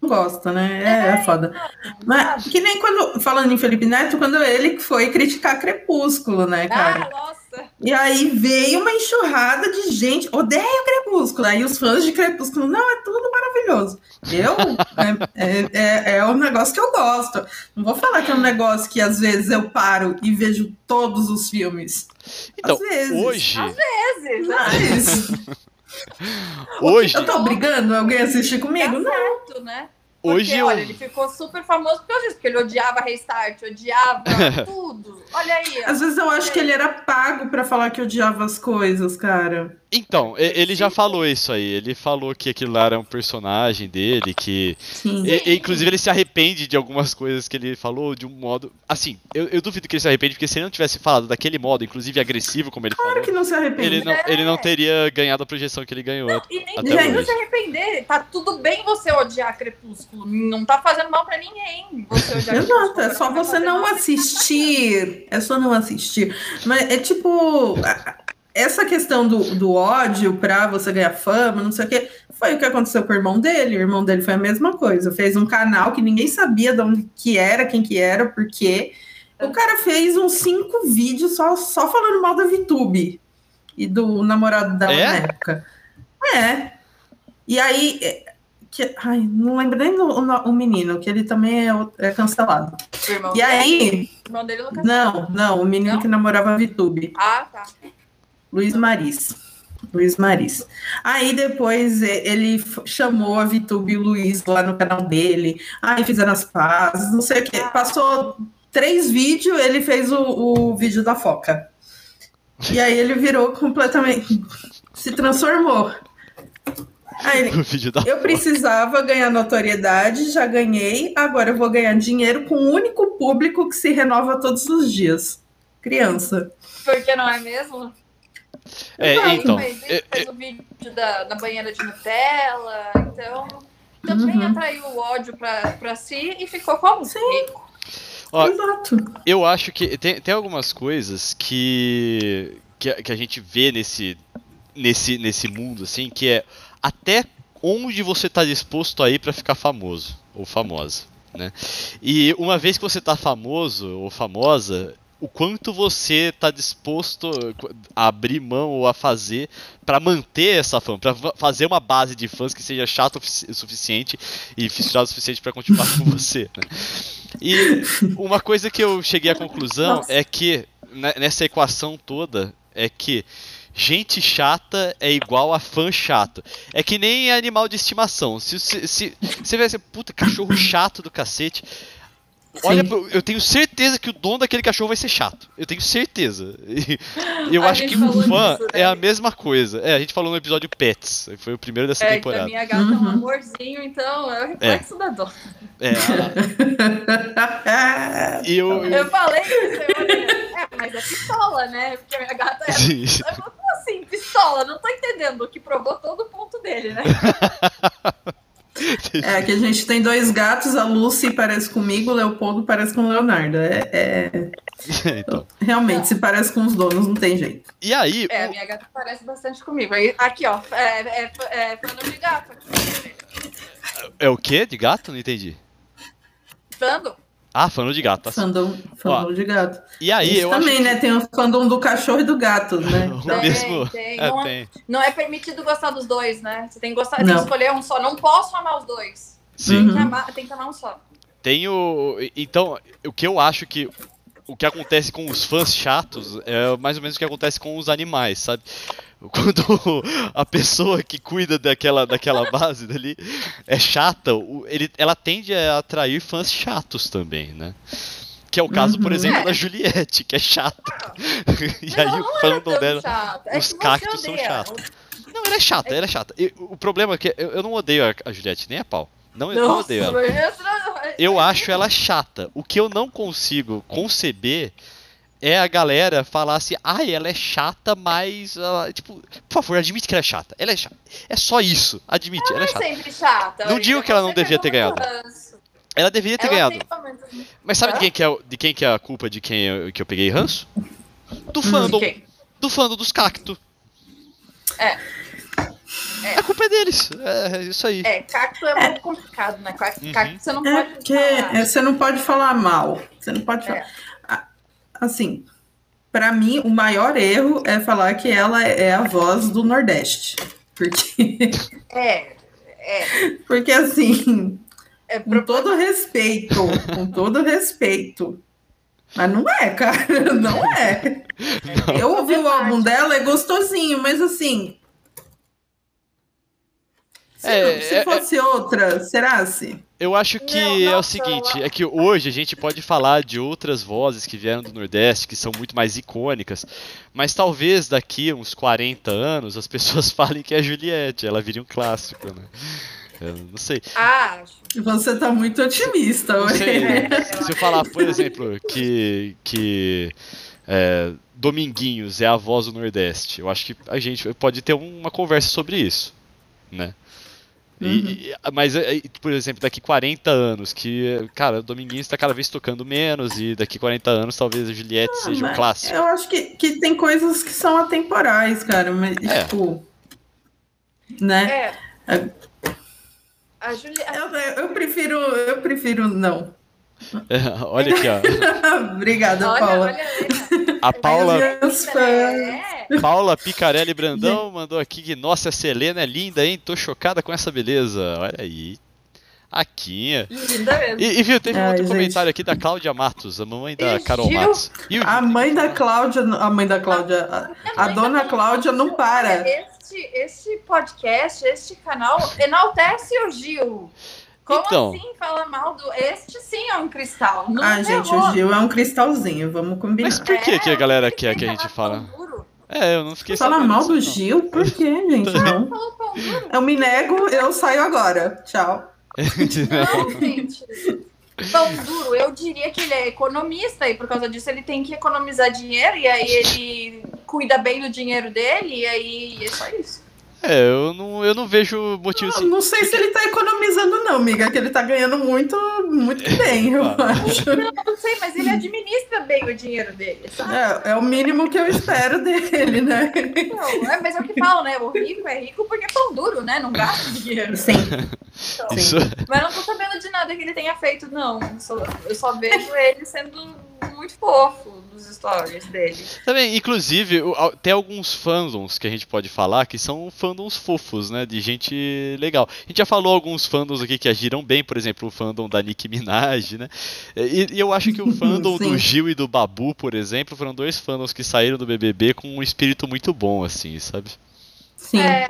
gosta, né? É, é foda. Mas que nem quando, falando em Felipe Neto, quando ele foi criticar Crepúsculo, né, cara? Ah, nossa. E aí veio uma enxurrada de gente, odeia o Crepúsculo. Aí os fãs de Crepúsculo, não, é tudo maravilhoso. Eu, é, é, é, é um negócio que eu gosto. Não vou falar que é um negócio que às vezes eu paro e vejo todos os filmes. Então, às vezes. hoje, Às vezes. Mas, hoje, eu tô obrigando alguém a assistir comigo? Não. certo, né? Porque, hoje eu... olha, ele ficou super famoso por causa disso, porque ele odiava Restart, odiava tudo. Olha aí. Às vezes eu acho que ele era pago pra falar que odiava as coisas, cara. Então, ele já falou isso aí. Ele falou que aquilo lá era um personagem dele, que. Sim. e- e, inclusive, ele se arrepende de algumas coisas que ele falou de um modo. Assim, eu, eu duvido que ele se arrepende, porque se ele não tivesse falado daquele modo, inclusive agressivo, como ele Claro falou, que não se arrepende. ele não, ele não teria ganhado a projeção que ele ganhou. E nem Até se arrepender. Tá tudo bem você odiar Crepúsculo. Não tá fazendo mal pra ninguém. Exato, é só você não assistir. É só não assistir. Mas é tipo. Essa questão do, do ódio pra você ganhar fama, não sei o quê, foi o que aconteceu com o irmão dele. O irmão dele foi a mesma coisa. Fez um canal que ninguém sabia de onde que era, quem que era, por quê. O cara fez uns cinco vídeos só, só falando mal da VTube e do namorado dela É? na época. É. E aí. É, Que, ai, não lembro nem o, o menino, que ele também é, o- é cancelado. O E aí, o irmão dele nunca não, não, o menino Não? que namorava a Vitube, Ah, tá. Luiz Maris. Luiz Maris. Aí depois e- ele chamou a Vitube e o Luiz lá no canal dele. Aí fizeram as pazes, não sei o quê. Passou três vídeos, ele fez o, o vídeo da foca. E aí ele virou completamente. se transformou. Aí ele, O vídeo da. eu precisava ganhar notoriedade, já ganhei, agora eu vou ganhar dinheiro com o único público que se renova todos os dias. Criança. Porque não é mesmo? É, Exato. então. Fez, é- fez o vídeo da, da banheira de Nutella, então também Uhum. atraiu o ódio pra, pra si e ficou como? Rico. Ó, Exato. Eu acho que tem, tem algumas coisas que, que, a- que a gente vê nesse, nesse, nesse mundo, assim, que é até onde você tá disposto a ir pra ficar famoso ou famosa, né? E uma vez que você tá famoso ou famosa, o quanto você tá disposto a abrir mão ou a fazer para manter essa fã, para fazer uma base de fãs que seja chato o suficiente e fissurado o suficiente para continuar com você. Né? E uma coisa que eu cheguei à conclusão Nossa. é que nessa equação toda é que gente chata é igual a fã chato. É que nem animal de estimação. Se, se, se, se você vê assim, puta, cachorro chato do cacete. Olha, eu tenho certeza que o dono daquele cachorro vai ser chato. Eu tenho certeza. E eu a acho que o fã disso, é né? a mesma coisa. É, a gente falou no episódio Pets. Foi o primeiro dessa é, temporada. Que a minha gata uhum. é um uhum. amorzinho, então é o reflexo é. da dor. É. e eu, eu... eu falei isso, é, mas é pistola, né? Porque a minha gata é. Sim. Assim, pistola? Não tô entendendo. O que provou todo o ponto dele, né? É que a gente tem dois gatos, a Lucy parece comigo, o Leopoldo parece com o Leonardo. É, é... então. Realmente, se parece com os donos, não tem jeito. E aí? É, a minha gata parece bastante comigo. Aqui, ó, é, é, é pano de gato. É o quê? De gato? Não entendi. Fandom. Ah, fandom de gato. Tá fandom, fandom de gato. E aí, eu também, né? Tem o fandom do cachorro e do gato, né? Então... Mesmo... Tem, é, não, é, tem. não é permitido gostar dos dois, né? Você tem que, gostar, tem que escolher um só. Não posso amar os dois. Sim. Tem que, amar, tem que amar um só. Tem o... Então, o que eu acho que o que acontece com os fãs chatos é mais ou menos o que acontece com os animais, sabe? Quando a pessoa que cuida daquela, daquela base dali é chata, ele, ela tende a atrair fãs chatos também, né? Que é o caso, uhum. por exemplo, é. da Juliette, que é chata. e aí o fandom é dela. É os cactos são chatos. Não, ela é chata, ela é chata. E, o problema é que eu, eu não odeio a, a Juliette nem a pau. Não, eu não odeio ela. Eu acho ela chata. O que eu não consigo conceber é a galera falar assim, ai, ah, ela é chata, mas. Uh, tipo, por favor, admite que ela é chata. Ela é chata. É só isso. Admite, ela, ela é chata. É sempre chata. Não digo que ela não devia ter ganhado. Ela deveria ter ela ganhado. Mas sabe de quem, que é, de quem que é a culpa de quem eu, que eu peguei ranço? Do fandom. Do fandom dos cactos. É. É. A culpa é deles. É, isso aí. É, cacto é, é. muito complicado, né? Cacto, uhum. você não é pode porque falar. Você não pode falar mal. Você não pode falar. É assim, para mim, o maior erro é falar que ela é a voz do Nordeste. Porque. É, é. Porque assim, é com todo respeito, com todo respeito. Mas não é, cara, não é. Não. Eu ouvi o álbum dela, é gostosinho, mas assim. Se, é, se é, fosse é, outra, será se? Eu acho que não, não é o seguinte, é que hoje a gente pode falar de outras vozes que vieram do Nordeste, que são muito mais icônicas, mas talvez daqui a uns 40 anos as pessoas falem que é a Juliette, ela viria um clássico, né? Eu não sei. Ah, você tá muito otimista, não sei. Se eu falar, por exemplo, que, que é, Dominguinhos é a voz do Nordeste, eu acho que a gente pode ter uma conversa sobre isso, né? Uhum. E, mas, por exemplo, daqui 40 anos, que, cara, o Dominguinhos está cada vez tocando menos, e daqui 40 anos talvez a Juliette ah, seja um clássico. Eu acho que, que tem coisas que são atemporais, cara, mas, é. tipo. Né? É. é. A Juliette... eu, eu, prefiro, eu prefiro não. É, olha aqui, ó. Obrigada, olha, Paula. Olha a Paula. É. Paula Picarelli Brandão mandou aqui que, nossa, a Selena é linda, hein? Tô chocada com essa beleza. Olha aí. Aqui. Linda mesmo. E, e viu, teve Ai, um outro gente. comentário aqui da Cláudia Matos, a mamãe da e Carol Gil? Matos. E a mãe da Cláudia, a mãe da Cláudia, a, a dona Cláudia não para. Este, este podcast, este canal enaltece o Gil. Como então, assim fala mal do. Este sim é um cristal. Não ah, gente, o Gil é um cristalzinho, vamos combinar. Mas por que, é, que a galera quer que a gente fala? É, eu não fiquei Fala mal do Gil? Por quê, gente? Não. Eu me nego, eu saio agora. Tchau. não, gente. Pão duro, eu diria que ele é economista e por causa disso ele tem que economizar dinheiro e aí ele cuida bem do dinheiro dele e aí é só isso. É, eu não, eu não vejo motivo assim. Não sei se ele tá economizando, não, amiga, que ele tá ganhando muito, muito bem, eu ah. acho. Não, não sei, mas ele administra bem o dinheiro dele, sabe? É, é o mínimo que eu espero dele, né? Não, é, mas é o que falo, né? O rico é rico porque é pão duro, né? Não gasta dinheiro. Sim. Então, Isso... Mas não tô sabendo de nada que ele tenha feito, não. Eu só, eu só vejo ele sendo muito fofo nos stories dele. Também, inclusive, o- al- tem alguns fandoms que a gente pode falar que são fandoms fofos, né? De gente legal. A gente já falou alguns fandoms aqui que agiram bem, por exemplo, o fandom da Nicki Minaj, né? E, e eu acho que o fandom do. Gil e do Babu, por exemplo, foram dois fandoms que saíram do BBB com um espírito muito bom, assim, sabe? Sim. É,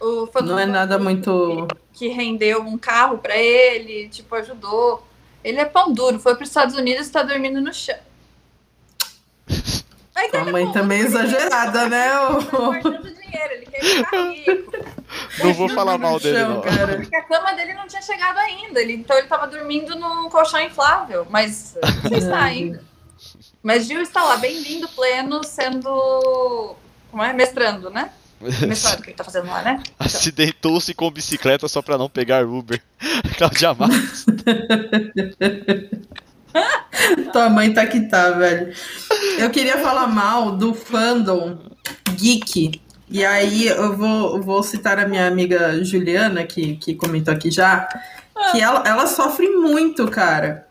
o fã Não é nada muito. que rendeu um carro pra ele, tipo, ajudou. Ele é pão duro, foi para os Estados Unidos e tá dormindo no chão. Aí Tua mãe também exagerada, né? Tá guardando dinheiro, ele quer ficar rico. Não vou falar mal dele, chão, não. cara. Porque a cama dele não tinha chegado ainda. Ele, então ele tava dormindo num colchão inflável. Mas não está Ai. ainda. Mas Gil está lá, bem lindo, pleno, sendo. Como é? Mestrando, né? Mestrado, o que ele tá fazendo lá, né? Acidentou-se com bicicleta só pra não pegar Uber. Cláudia Matos. Tua mãe tá que tá, velho. Eu queria falar mal do fandom geek. E aí eu vou, vou citar a minha amiga Juliana, que, que comentou aqui já, que ela, ela sofre muito, cara.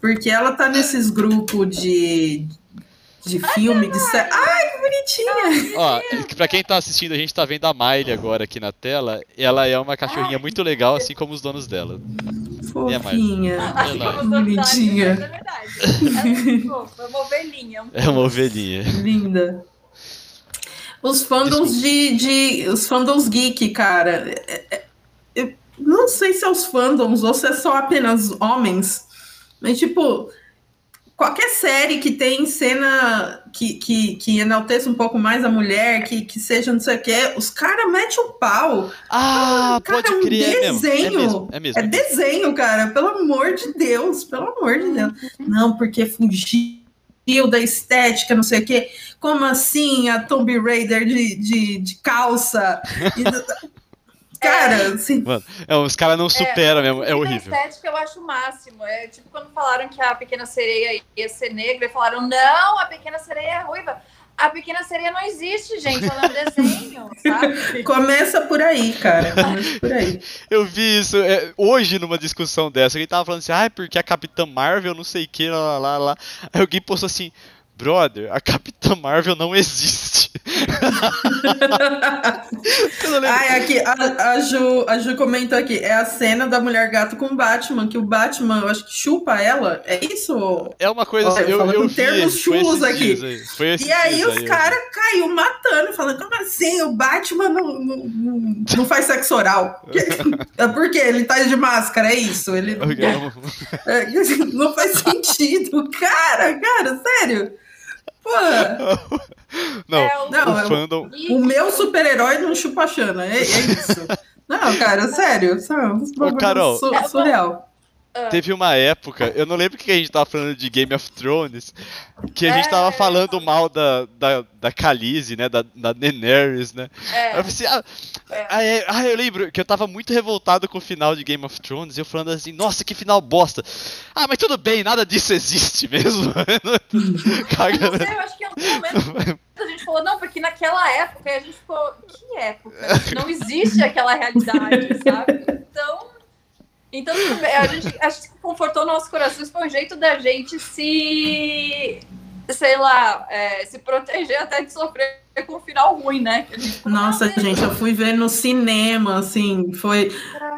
Porque ela tá nesses grupos de, de filme, de série. Ai, que bonitinha! Ó, pra quem tá assistindo, a gente tá vendo a Miley agora aqui na tela. Ela é uma cachorrinha muito legal, assim como os donos dela. É, Fofinha. Assim da Bonitinha. É verdade. É é uma ovelhinha. É uma ovelhinha. Linda. Os fandoms de, de. Os fandoms geek, cara. é- é- Eu não sei se é os fandoms ou se é só apenas homens. Mas, tipo, qualquer série que tem cena que, que, que enalteça um pouco mais a mulher, que, que seja não sei o quê, os caras metem o pau. Ah, Cara, pode é um crer, é mesmo. É desenho. mesmo, é mesmo. É desenho, cara. Pelo amor de Deus. Pelo amor de Deus. Não, porque fugiu da estética, não sei o quê. Como assim a Tomb Raider de, de, de calça? Cara, assim, É, os caras não superam mesmo, é A horrível. estética eu acho o máximo. É tipo quando falaram que a pequena sereia ia ser negra e falaram: não, a pequena sereia é ruiva. A pequena sereia não existe, gente. Ela é um desenho, sabe? começa por aí, cara. Começa por aí. Eu vi isso é, hoje numa discussão dessa. Alguém tava falando assim, ah, porque a Capitã Marvel, não sei o que, lá, lá, lá, lá. Aí alguém postou assim, brother, a Capitã Marvel não existe. Eu. Ai, aqui, a, a, Ju, a Ju comentou aqui. É a cena da mulher gato com o Batman, que o Batman, eu acho que chupa ela. É isso? É uma coisa Olha, assim, eu, eu vi, termos foi chulos aqui. dias aí, E aí os eu vi. caras caiu matando, falando, como assim? O Batman não, não, não- não faz sexo oral. É porque ele tá de máscara, é isso. Ele não, é, não faz sentido. Cara, cara, sério. Não, É, o- Não, o é o- fandom. O meu super-herói não chupa chana, é, é isso. Não, cara, sério. Sabe, bagulho Carol. su- surreal. Teve uma época, eu não lembro que a gente tava falando de Game of Thrones, que a gente É. tava falando mal da, da, da Khaleesi, né, da, da Daenerys, né. é, eu falei assim, ah, É. ah, é, ah, eu lembro que eu tava muito revoltado com o final de Game of Thrones, e eu falando assim, nossa, que final bosta. Ah, mas tudo bem, nada disso existe mesmo. eu não Caga- sei, eu acho que em algum momento a gente falou, não, porque naquela época a gente ficou, que época? Não existe aquela realidade, sabe? Então, então a gente acho que confortou nossos corações, foi um jeito da gente se, sei lá, é, se proteger até de sofrer com um final ruim, né? A gente Nossa, "Não, gente, eu fui ver no cinema, assim, foi.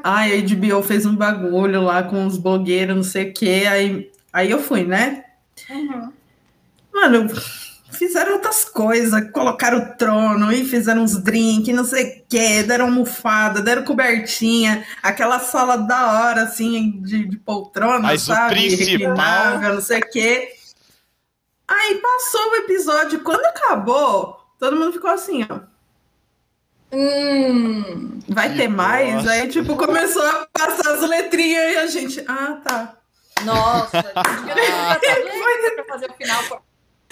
Ai, a HBO fez um bagulho lá com os blogueiros, não sei o quê. Aí, aí eu fui, né? Uhum. Mano, fizeram outras coisas, colocaram o trono e fizeram uns drinks, não sei o quê, deram almofada, deram cobertinha, aquela sala da hora, assim, de, de poltrona, Mas o sabe? principal- Reclinável, não sei o quê. Aí passou o episódio, quando acabou, todo mundo ficou assim, ó. Hum, Vai Que ter mais? bosta. Aí, tipo, começou a passar as letrinhas e a gente. Ah, tá. nossa, contratado pra fazer o final.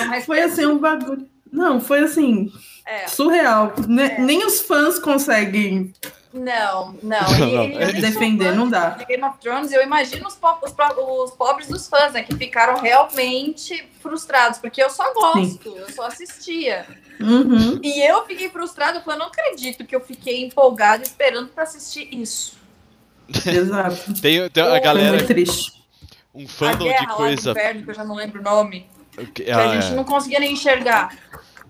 Mas Foi assim um bagulho. Não, foi assim, É, surreal. Ne- É. Nem os fãs conseguem não, não. E, não. e defender, não dá. de Game of Thrones, eu imagino os, po- os os pobres dos fãs, né? Que ficaram realmente frustrados, porque eu só gosto, eu só assistia. Uhum. E eu fiquei frustrada, eu falei, não acredito que eu fiquei empolgada esperando pra assistir isso. Exato. Tem, tem a galera, muito triste. um A fandom guerra de lá do coisa inverno, que eu já não lembro o nome. Que, a ah, gente é. não conseguia nem enxergar.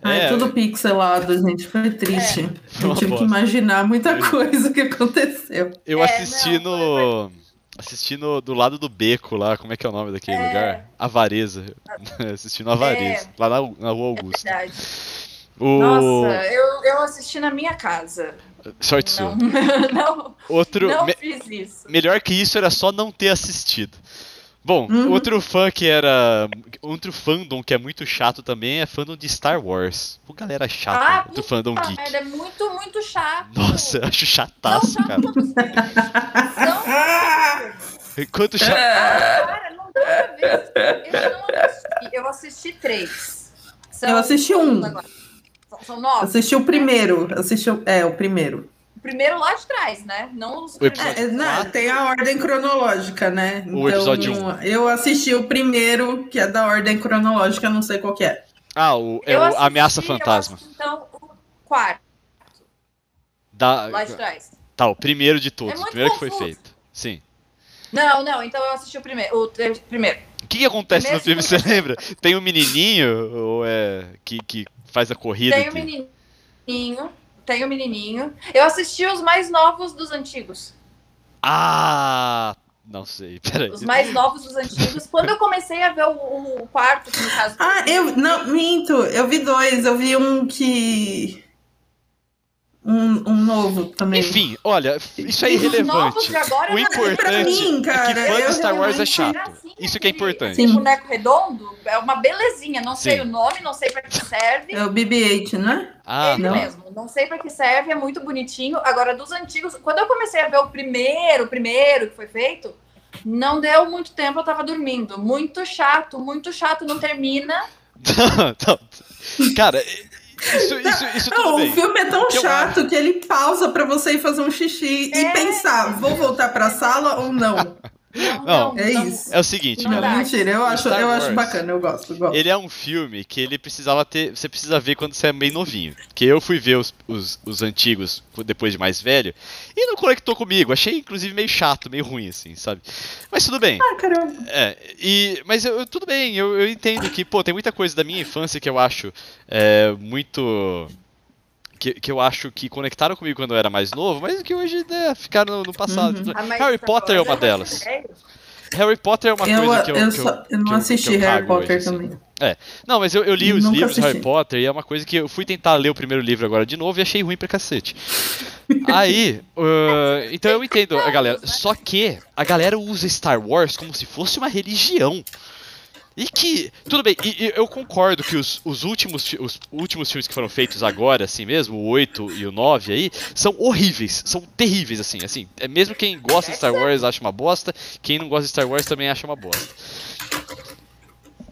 Ai, É. tudo pixelado, gente. Foi triste. Foi uma Eu tive que imaginar muita coisa que aconteceu. Eu É, assisti não, no. Assisti no, do lado do beco lá, como é que é o nome daquele É. lugar? Avareza. assisti no Avareza, lá na, na Rua É Augusta. verdade. O... Nossa, eu, eu assisti na minha casa. Sorte Não, sua. não, Outro. não me- fiz isso. Melhor que isso era só não ter assistido. Bom, Uhum. outro fã que era. Outro fandom que é muito chato também é fandom de Star Wars. Pô, galera chata, Ah, muito fandom Ah, geek. merda, é muito, muito chato. Nossa, eu acho Não, chataço, chato cara. São Quanto chato. Cara, não dá pra ver. Eu não assisti. Eu assisti três. São Eu assisti um. agora. São, são nove. Assisti o primeiro. Assisti o... É, o primeiro. O primeiro lá de trás, né? Não os O episódio- primeiros. É, não, tem a ordem cronológica, né? O episódio Eu assisti o primeiro, que é da ordem cronológica, não sei qual que é. Ah, o, é Eu o assisti, Ameaça eu Fantasma. assisti, então, o quarto, Da... lá de trás. Tá, o primeiro de todos. É o primeiro que foi confuso. feito. Sim. Não, não, então eu assisti o primeiro. O primeiro. O que, que acontece no filme, você lembra? Tem um menininho, ou é. que, que faz a corrida. Tem o que- menininho. Tem o menininho. Eu assisti os mais novos dos antigos. Ah! Não sei, peraí. Os mais novos dos antigos. Quando eu comecei a ver o, o quarto, no caso. Ah, eu. Não, minto. Eu vi dois. Eu vi um que. Um, um novo também. Enfim, olha, isso é Os novos irrelevante. de agora O é pra importante mim, é que cara, fã de Star Wars é chato. assim, Isso que é importante. Sim. boneco redondo é uma belezinha. Não sei Sim. o nome, não sei pra que serve. É o BB-8, né? Ah, Ele não. mesmo. Não sei pra que serve, é muito bonitinho. Agora, dos antigos, quando eu comecei a ver o primeiro, o primeiro que foi feito, não deu muito tempo, eu tava dormindo. Muito chato, muito chato, não termina. Cara, isso, isso, isso tudo Não, bem. o filme é tão que eu chato que ele pausa pra você ir fazer um xixi e É. pensar, vou voltar pra sala ou não? Não, é isso. É o seguinte, Não Não, dá. mentira, eu acho, Star eu acho bacana, eu gosto, eu gosto. Ele é um filme que ele precisava ter. Você precisa ver quando você é meio novinho. Porque eu fui ver os, os, os antigos depois de mais velho e não conectou comigo. Achei, inclusive, meio chato, meio ruim, assim, sabe? Mas tudo bem. Ah, caramba. É, e, mas eu, eu- tudo bem, eu, eu entendo que, pô, tem muita coisa da minha infância que eu acho é, muito. Que, que eu acho que conectaram comigo quando eu era mais novo, mas que hoje né, ficaram no, no passado. Uhum. Ah, Harry Potter é uma delas. Harry Potter é uma Eu, coisa que eu. eu, que eu- só- eu não assisti que eu Harry Potter hoje, assim. também. Não, mas eu, eu li os Nunca livros do Harry. Potter e é uma coisa que eu fui tentar ler o primeiro livro agora de novo e achei ruim pra cacete. Aí, uh, então eu entendo a galera. Só que a galera usa Star Wars como se fosse uma religião. E que, tudo bem, e, e eu concordo que os, os, últimos, os últimos filmes que foram feitos agora, assim mesmo, o 8 e o 9 aí, são horríveis, são terríveis, assim, assim. É mesmo quem gosta de Star Wars acha uma bosta, quem não gosta de Star Wars também acha uma bosta.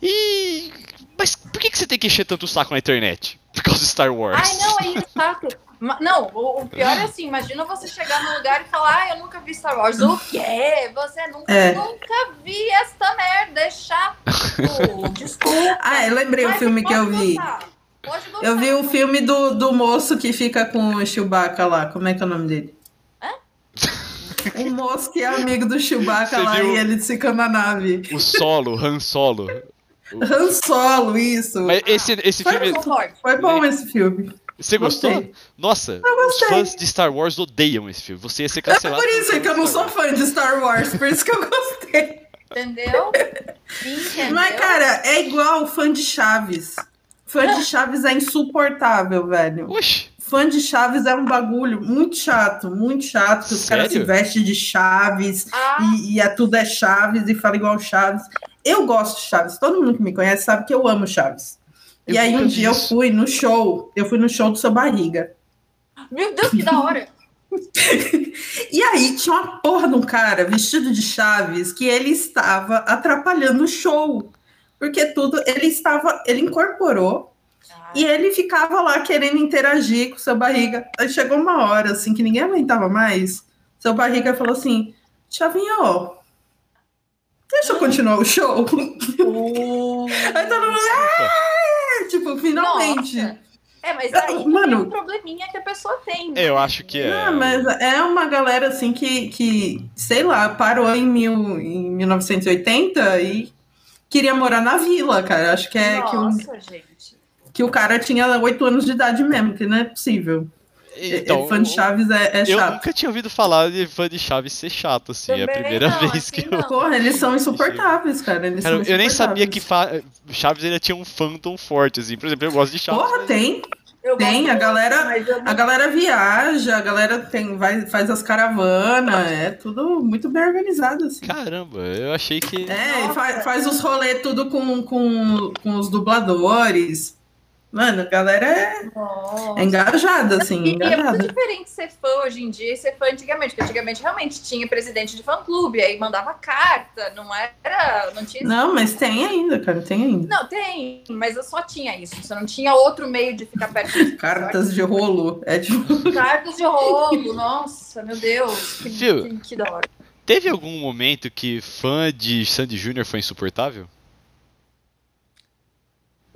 E. Mas por que, que você tem que encher tanto o saco na internet? Star Wars? Ai, não, aí é chato. Ma- Não, o, o pior é assim, imagina você chegar num lugar e falar, ah, eu nunca vi Star Wars. O quê? Você nunca, É. nunca vi esta merda, é chato. Desculpa. Ah, eu lembrei o filme que eu vi. gostar. Eu vi o filme do, do moço que fica com o Chewbacca lá. Como é que é o nome dele? Um moço que é amigo do Chewbacca Você lá viu? e ele fica na nave. O solo, Han Solo. Han Solo, isso. Mas esse, esse Foi filme. Concordo. Foi bom esse filme. Você gostou? Gostei. Nossa, os gostei. fãs de Star Wars odeiam esse filme. Você ia ser É cancelado. por isso que eu não sou fã de Star Wars, por isso que eu gostei. Entendeu? Entendeu? Mas, cara, é igual fã de Chaves. Fã de Chaves é insuportável, velho. Oxi, Fã de Chaves é um bagulho muito chato, muito chato. Que os caras se vestem de Chaves Ah, e, e é tudo é Chaves e fala igual Chaves. Eu gosto de Chaves. Todo mundo que me conhece sabe que eu amo Chaves. Eu e aí um dia eu isso. fui no show. Eu fui no show do seu barriga. meu Deus, que da hora. E aí tinha uma porra de um cara vestido de Chaves que ele estava atrapalhando o show. Porque tudo, ele estava, ele incorporou e ele ficava lá querendo interagir com seu barriga. Aí chegou uma hora assim que ninguém aguentava mais. Seu barriga falou assim: Chavinho, deixa eu continuar o show. Uh, Aí todo mundo, "Ah!" tipo, finalmente. nossa. É, mas aí Mano. tem um probleminha que a pessoa tem. né? eu acho que é. Não, mas é uma galera assim que, que sei lá, parou em, mil, em 1980 e queria morar na vila, cara. Acho que é Nossa, que, o, gente. que o cara tinha oito anos de idade mesmo, que não é possível. Então, fã de Chaves é, é eu chato. nunca tinha ouvido falar de fã de Chaves ser chato, assim. é a Também primeira não, vez assim que eu. não. Porra, eles são insuportáveis, cara. Eles Cara, são eu nem sabia que fa- Chaves ainda tinha um fandom forte, assim. Por exemplo, eu gosto de Chaves. Porra, mas- tem. Eu Tem, a galera- eu A galera viaja, a galera tem, vai, faz as caravanas, é tudo muito bem organizado, assim. Caramba, eu achei que. É, e faz, faz os rolês tudo com, com, com os dubladores. Mano, a galera é, é engajada, assim, E é muito engajada. diferente ser fã hoje em dia e ser fã antigamente, porque antigamente realmente tinha presidente de fã-clube, aí mandava carta, não era. Não tinha. Não, mas tem ainda, cara, tem ainda. Não, tem, mas eu só tinha isso. Você não tinha outro meio de ficar perto disso. Cartas de rolo. É tipo. Cartas de rolo, nossa, meu Deus, que, que, que da hora. Teve algum momento que fã de Sandy Jr. foi insuportável?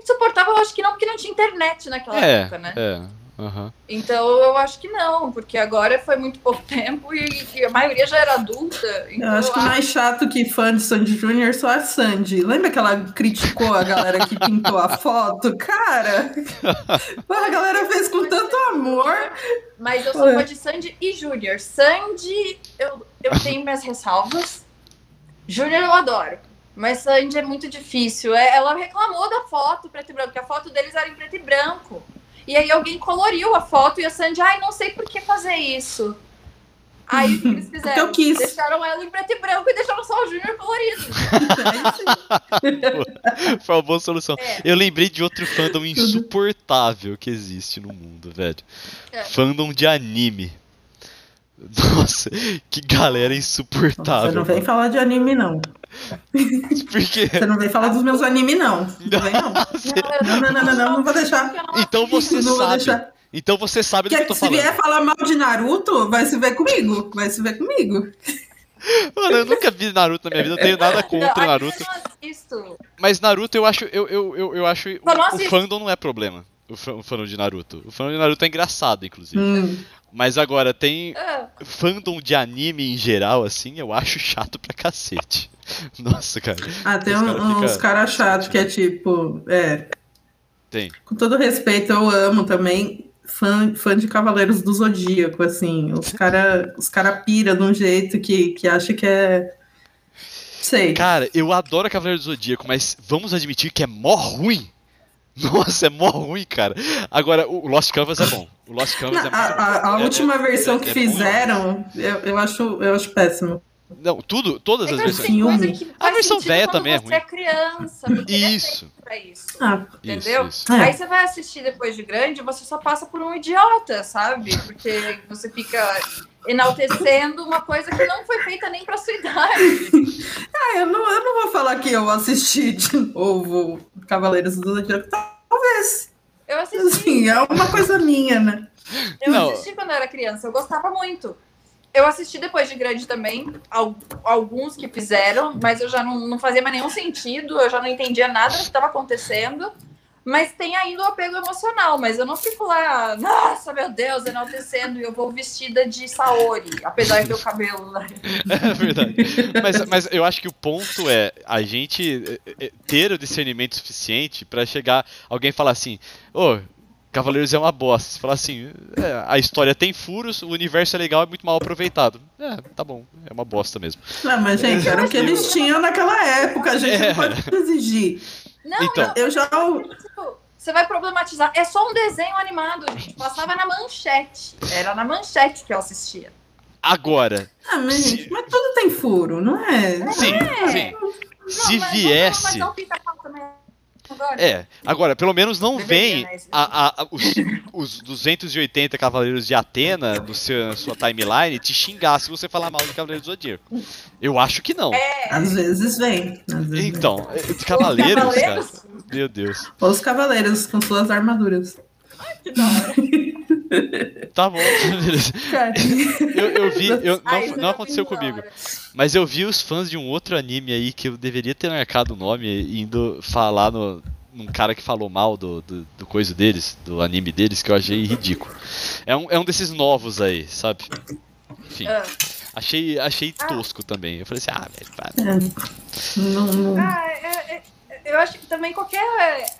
Insuportável, eu acho que não, porque não tinha internet naquela é, época, né? é. aham. Então eu acho que não, porque agora foi muito pouco tempo e, e a maioria já era adulta. Então Eu acho que mais chato que fã de Sandy Júnior só a Sandy. Lembra que ela criticou a galera que pintou a foto? Cara, a galera fez com tanto amor. Mas eu sou fã de Sandy e Júnior. Sandy, eu, eu tenho minhas ressalvas. Júnior eu adoro. Mas Sandy é muito difícil. É, ela reclamou da foto preto e branco, porque a foto deles era em preto e branco. E aí alguém coloriu a foto e a Sandy, ai, não sei por que fazer isso. Aí o que eles fizeram? Eu quis. Deixaram ela em preto e branco e deixaram só o Júnior colorido. Foi uma boa solução. É. Eu lembrei de outro fandom insuportável que existe no mundo, velho. É. Fandom de anime. Nossa, que galera Você insuportável. não vem falar de anime, não. Por quê? Você não vem falar dos meus anime, não. Não vem, não. Não, não, não, não, não, não vou deixar. Então você Não sabe. deixar. Então você sabe do que eu Porque tô se vier falando. falar mal de Naruto, vai se ver comigo. Vai se ver comigo. Mano, eu nunca vi Naruto na minha vida, eu tenho nada contra Naruto. Eu. Mas Naruto eu acho. Eu, eu, eu, eu acho. Eu O, o fandom não é problema. O fandom de Naruto. O fandom de Naruto é engraçado, inclusive. Hum. Mas agora, tem Ah, fandom de anime em geral, assim, eu acho chato pra cacete. Nossa, cara. Ah, tem um- uns fica- caras chatos que é tipo. É, Tem. com todo respeito, eu amo também. Fã, fã de Cavaleiros do Zodíaco, assim. Os cara, os cara pira de um jeito que, que acha que é. Sei. Cara, eu adoro Cavaleiro do Zodíaco, mas vamos admitir que é mó ruim. Nossa, é mó ruim, cara. Agora, o Lost Canvas é bom. O Lost Canvas Não, é a, muito a- a é- última é- versão é- que é bom fizeram, eu, eu, acho, eu acho péssimo. Não, tudo, todas é as que versões. coisa Filme. que A versão velha também é você ruim. é criança, é Isso. pra isso. Ah, Entendeu? Isso, É. Aí você vai assistir depois de grande, você só passa por um idiota, sabe? Porque você fica enaltecendo uma coisa que não foi feita nem pra sua idade. ah, eu, não, eu não vou falar que eu assisti de novo Cavaleiros do Zodíaco. Talvez. Eu assisti, Assim, é uma coisa minha, né? eu Não. assisti quando eu era criança, eu gostava muito. Eu assisti depois de grande também, al- alguns que fizeram, mas eu já não, não fazia mais nenhum sentido, eu já não entendia nada do que estava acontecendo. Mas tem ainda o apego emocional, mas eu não fico lá, nossa, meu Deus, enaltecendo e eu vou vestida de Saori, apesar do meu cabelo. Né? É verdade. Mas, mas eu acho que o ponto é a gente é, é, ter o discernimento suficiente pra chegar alguém falar assim, ô, Cavaleiros é uma bosta. Você fala assim, é, a história tem furos, o universo é legal, é muito mal aproveitado. É, tá bom, é uma bosta mesmo. Não, mas, gente, era o que eles tinham naquela época. A gente É. não pode exigir. Não, Então. não, Eu já. tipo, você vai problematizar. É só um desenho animado, gente. Passava na manchete. Era na manchete que eu assistia. Agora, Ah, mas, Se- gente, mas tudo tem furo, não é? sim, É. sim. Não, Se mas- viesse. Mas não fica também agora. É, agora, pelo menos não Deveria, vem né? a- a- a- os, os 280 Cavaleiros de Atena no seu, na sua timeline te xingar se você falar mal do Cavaleiro do Zodíaco. Eu acho que não. É, Às vezes vem. Às vezes vem. Então, é, de Cavaleiros, Cavaleiros? cara. Meu Deus. Os cavaleiros com suas armaduras. Tá bom, Eu, eu vi, eu, não, não era aconteceu comigo, mas eu vi os fãs de um outro anime aí que eu deveria ter marcado o nome indo falar no, num cara que falou mal do, do, do coisa deles, do anime deles, que eu achei ridículo. É um, é um desses novos aí, sabe? Enfim, Ah. achei, achei Ah. tosco também. Eu falei assim, ah, velho, para. é, não, não- Ah, é- é- eu acho que também qualquer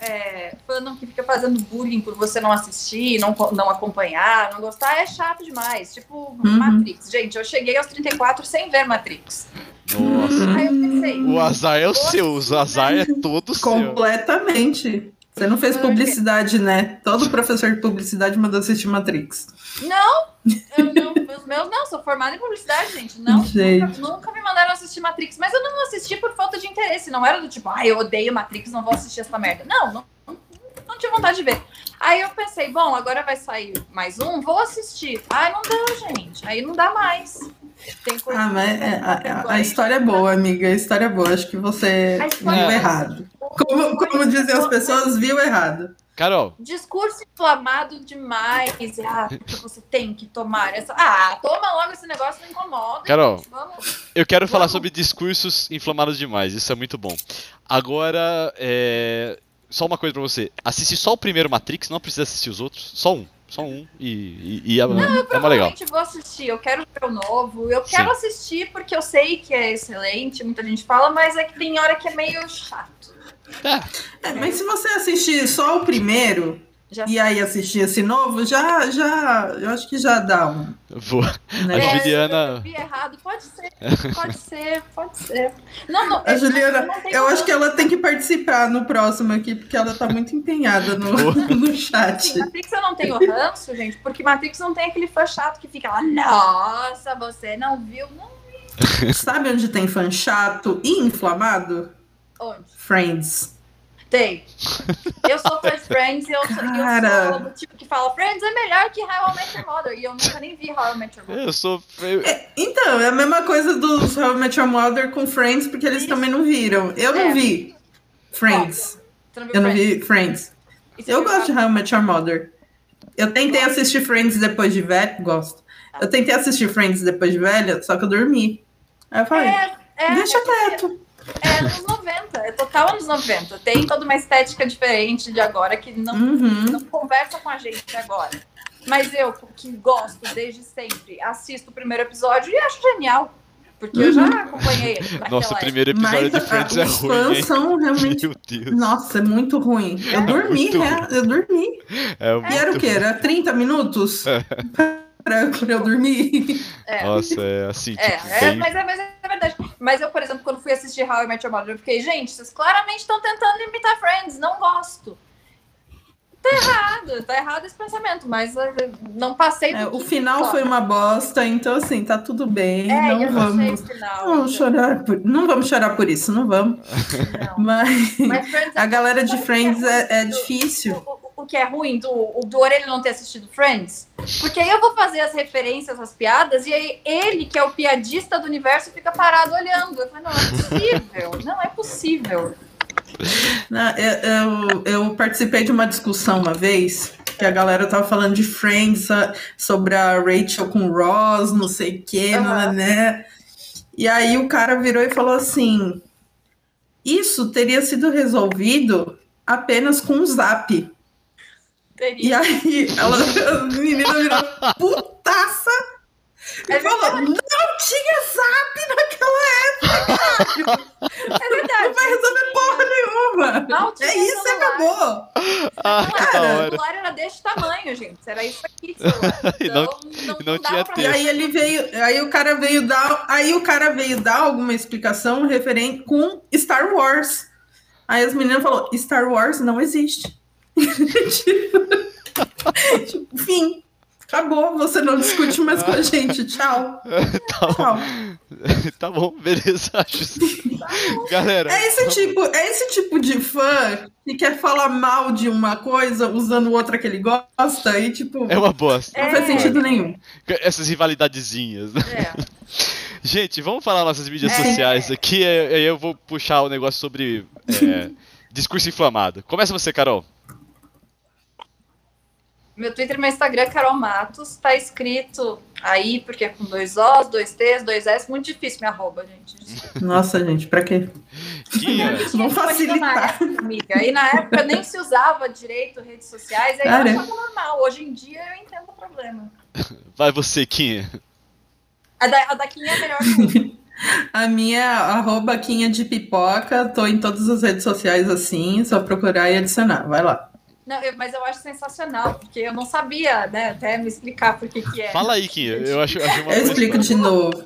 é, fandom que fica fazendo bullying por você não assistir, não, não acompanhar, não gostar, é chato demais. Tipo, Uhum. Matrix. Gente, eu cheguei aos 34 sem ver Matrix. Nossa. Aí eu pensei, O azar é o seu, o azar é todo seu. Completamente. Você não fez publicidade, né? Todo professor de publicidade mandou assistir Matrix. não, eu não, os meus não, sou formada em publicidade, gente. Não, Gente. Nunca, nunca me mandaram assistir Matrix, mas eu não assisti por falta de interesse. Não era do tipo, ah, eu odeio Matrix, não vou assistir essa merda. Não, não, não, não tinha vontade de ver. Aí eu pensei, bom, agora vai sair mais um, vou assistir. Ai, não dá, gente. Aí não dá mais. Tem coisa Ah, mas é, a, a- a história é boa, amiga. A história é boa. Acho que você viu é- errado. Como, como diziam as pessoas, viu errado. Carol, Discurso inflamado demais. Ah, você tem que tomar essa. Ah, toma logo esse negócio, não incomoda. Carol. gente. Vamos. eu quero falar Vamos. sobre discursos inflamados demais, isso é muito bom. Agora, é... só uma coisa pra você. Assiste só o primeiro Matrix, não precisa assistir os outros. Só um. Só um. E, e, e é, é uma legal. Provavelmente vou assistir. Eu quero ver o novo. Eu quero Sim. assistir porque eu sei que é excelente. Muita gente fala, mas é que tem hora que é meio chato. É, É, mas se você assistir só o primeiro Já e aí assistir esse novo, já, já, eu acho que já dá um. vou. né? A É, Juliana- Eu vi errado, pode ser, pode ser, pode ser. Não, não, A eu- Juliana, não eu acho que ela tem que participar no próximo aqui, porque ela tá muito empenhada no, no chat. Assim, Matrix eu não tenho ranço, gente, porque Matrix não tem aquele fã chato que fica lá, nossa, você não viu? Não, Sabe onde tem fã chato e inflamado? onde? Friends. Tem. Eu sou fã de Friends e eu, sou- eu sou do tipo que fala Friends é melhor que How I Met Your Mother. E eu nunca nem vi How I Met Your Mother. Eu sou. eu- Então, é a mesma coisa dos How I Met Your Mother com Friends, porque eles Isso. também não viram. Eu não É. vi Friends. Não viu Eu não vi Friends. Eu gosto de How I Met Your Mother. Eu tentei assistir Friends depois de velho. Gosto. Eu tentei assistir Friends depois de velha, só que eu dormi. Aí eu falei, É, é, deixa é quieto. É anos 90, é total anos 90. Tem toda uma estética diferente de agora que não, Uhum. não conversa com a gente agora. Mas eu, que gosto desde sempre, assisto o primeiro episódio e acho genial. Porque eu já acompanhei ele. Nossa, o primeiro episódio Mas de Friends é os ruim, fãs hein? são realmente. Meu Deus. Nossa, é muito ruim. Eu dormi, muito né? Eu dormi. É E era o quê? Era 30 minutos? pra, pra eu dormir. É. Nossa, é assim, É, tipo, é, bem... mas, é, mas é verdade. Mas eu, por exemplo, quando fui assistir How I Met Your Mother, eu fiquei, gente, vocês claramente estão tentando imitar Friends, não gosto. Tá errado, tá errado esse pensamento, mas eh, não passei do É, o final foi uma bosta, então assim, tá tudo bem. É, não eu não sei vamos. final. Não vamos chorar por, não vamos chorar por isso, não vamos. Não. Mas Mas Friends é a galera de Friends é, é do- difícil. O, o- o que é ruim do, o do Orelha não ter assistido Friends? Porque aí eu vou fazer as referências, as piadas, e aí ele, que é o piadista do universo, fica parado olhando. Eu falei, não é possível, não é possível. Não, eu, eu, eu participei de uma discussão uma vez que a galera tava falando de Friends, ah, sobre a Rachel com o Ross, não sei o quê, Aham. né? E aí o cara virou e falou assim: Isso teria sido resolvido apenas com um zap. E aí ela, a menina virou putaça e É falou: Não tinha zap naquela época, É verdade. não vai resolver porra nenhuma. Tinha É isso e celular. acabou. Ah, Cara, o celular era desse tamanho, gente. Era isso aqui. celular. E não- Então, não, não dava tinha pra- E aí ele veio, aí o cara veio dar, aí o cara veio dar alguma explicação referente com Star Wars. Aí as meninas falou, Star Wars não existe. Tipo, tipo, fim. Acabou, você não discute mais com a gente. Tchau. Tá bom, Tchau. tá bom, beleza. Acho... Galera, É esse tipo, é esse tipo de fã que quer falar mal de uma coisa usando outra que ele gosta e tipo, é uma bosta. não faz É. sentido nenhum. Essas rivalidadezinhas. né? É. Gente, vamos falar nossas mídias É. sociais aqui. Aí eu vou puxar o negócio sobre é, discurso inflamado. Começa você, Carol. Meu Twitter e meu Instagram é Carol Matos. Tá escrito aí, porque é com dois Os, dois T's, dois S. Muito difícil me arroba, gente. Nossa, gente, pra quê? Quinha. Na facilitar. época, amiga. E na época nem se usava direito redes sociais, aí Cara. eu achava normal. Hoje em dia eu entendo o problema. Vai você, Quinha. A da, a da Kim é melhor que A minha arroba quinha de pipoca, tô em todas as redes sociais assim, só procurar e adicionar. Vai lá. Não, eu- mas eu acho sensacional, porque eu não sabia, né, até me explicar por que que é. Fala aí, Kim. Eu acho, acho uma Eu coisa- explico de novo.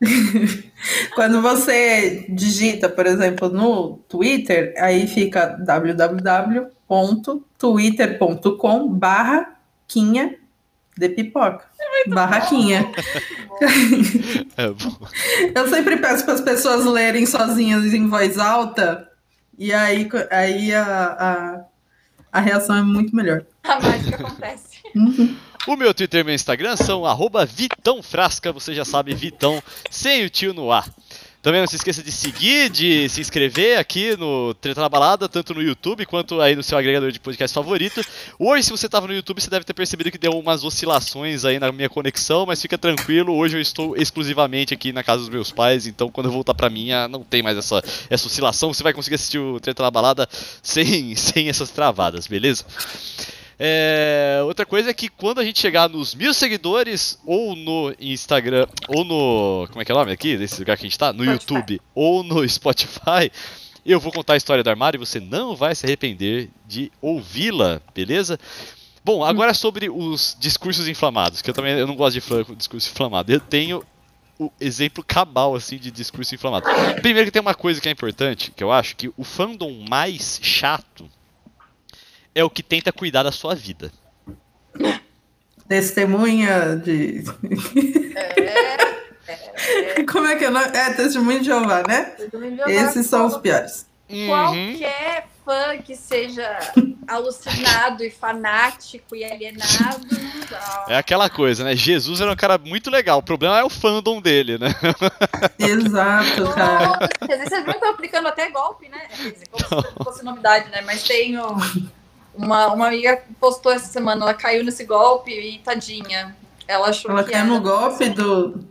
Quando você digita, por exemplo, no Twitter, aí fica www.twitter.com barra quinha de pipoca. Barraquinha. É. Eu sempre peço para as pessoas lerem sozinhas em voz alta, e aí, aí a, a, a reação é muito melhor. A mágica acontece. Uhum. O meu Twitter e meu Instagram são arroba Vitão Frasca, você já sabe, Vitão, sem o tio no ar. Também não se esqueça de seguir, de se inscrever aqui no Treta na Balada, tanto no YouTube quanto aí no seu agregador de podcast favorito. Hoje, se você estava no YouTube, você deve ter percebido que deu umas oscilações aí na minha conexão, mas fica tranquilo, hoje eu estou exclusivamente aqui na casa dos meus pais, então quando eu voltar pra minha, não tem mais essa, essa oscilação, você vai conseguir assistir o Treta na Balada sem, sem essas travadas, beleza? É, outra coisa é que quando a gente chegar nos mil seguidores, ou no Instagram, ou no. Como é que é o nome aqui? Desse lugar que a gente tá? No Spotify. YouTube, ou no Spotify, eu vou contar a história do armário e você não vai se arrepender de ouvi-la, beleza? Bom, agora sobre os discursos inflamados, que eu também eu não gosto de discurso inflamado. Eu tenho o exemplo cabal assim de discurso inflamado. Primeiro que tem uma coisa que é importante, que eu acho que o fandom mais chato é o que tenta cuidar da sua vida. Testemunha de. É, Como é que é o nome? É, testemunho de Jeová, né? Esses são os piores. Uhum. Qualquer fã que seja alucinado e fanático e alienado, não. É aquela coisa, né? Jesus era um cara muito legal. O problema é o fandom dele, né? Exato, cara. Nossa, vocês não estão aplicando até golpe, né? Dizer, como se fosse novidade, né? Mas tem o- uma, uma amiga postou essa semana, ela caiu nesse golpe e tadinha. Ela achou Ela que caiu era no golpe do.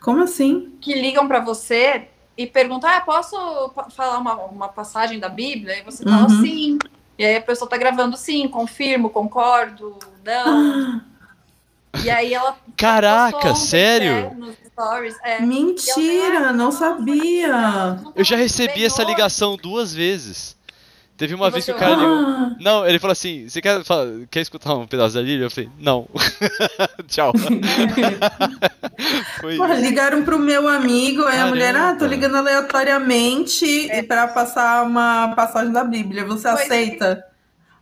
Como assim? que ligam pra você e perguntam: Ah, posso falar uma, uma passagem da Bíblia? E você fala Uhum. sim. E aí a pessoa tá gravando sim, confirmo, concordo, não. E aí ela. Caraca, ontem, sério? né, nos stories. É. Mentira, não sabia. Eu já recebi essa ligação duas vezes. Teve uma E vez que o cara ligou. Ah, Não, ele falou assim: Você quer, quer escutar um pedaço da Bíblia? Eu falei: Não. Tchau. Foi porra, isso. ligaram pro meu amigo, aí a mulher, ah, tô ligando aleatoriamente e pra passar uma passagem da Bíblia. Você Pois é. aceita?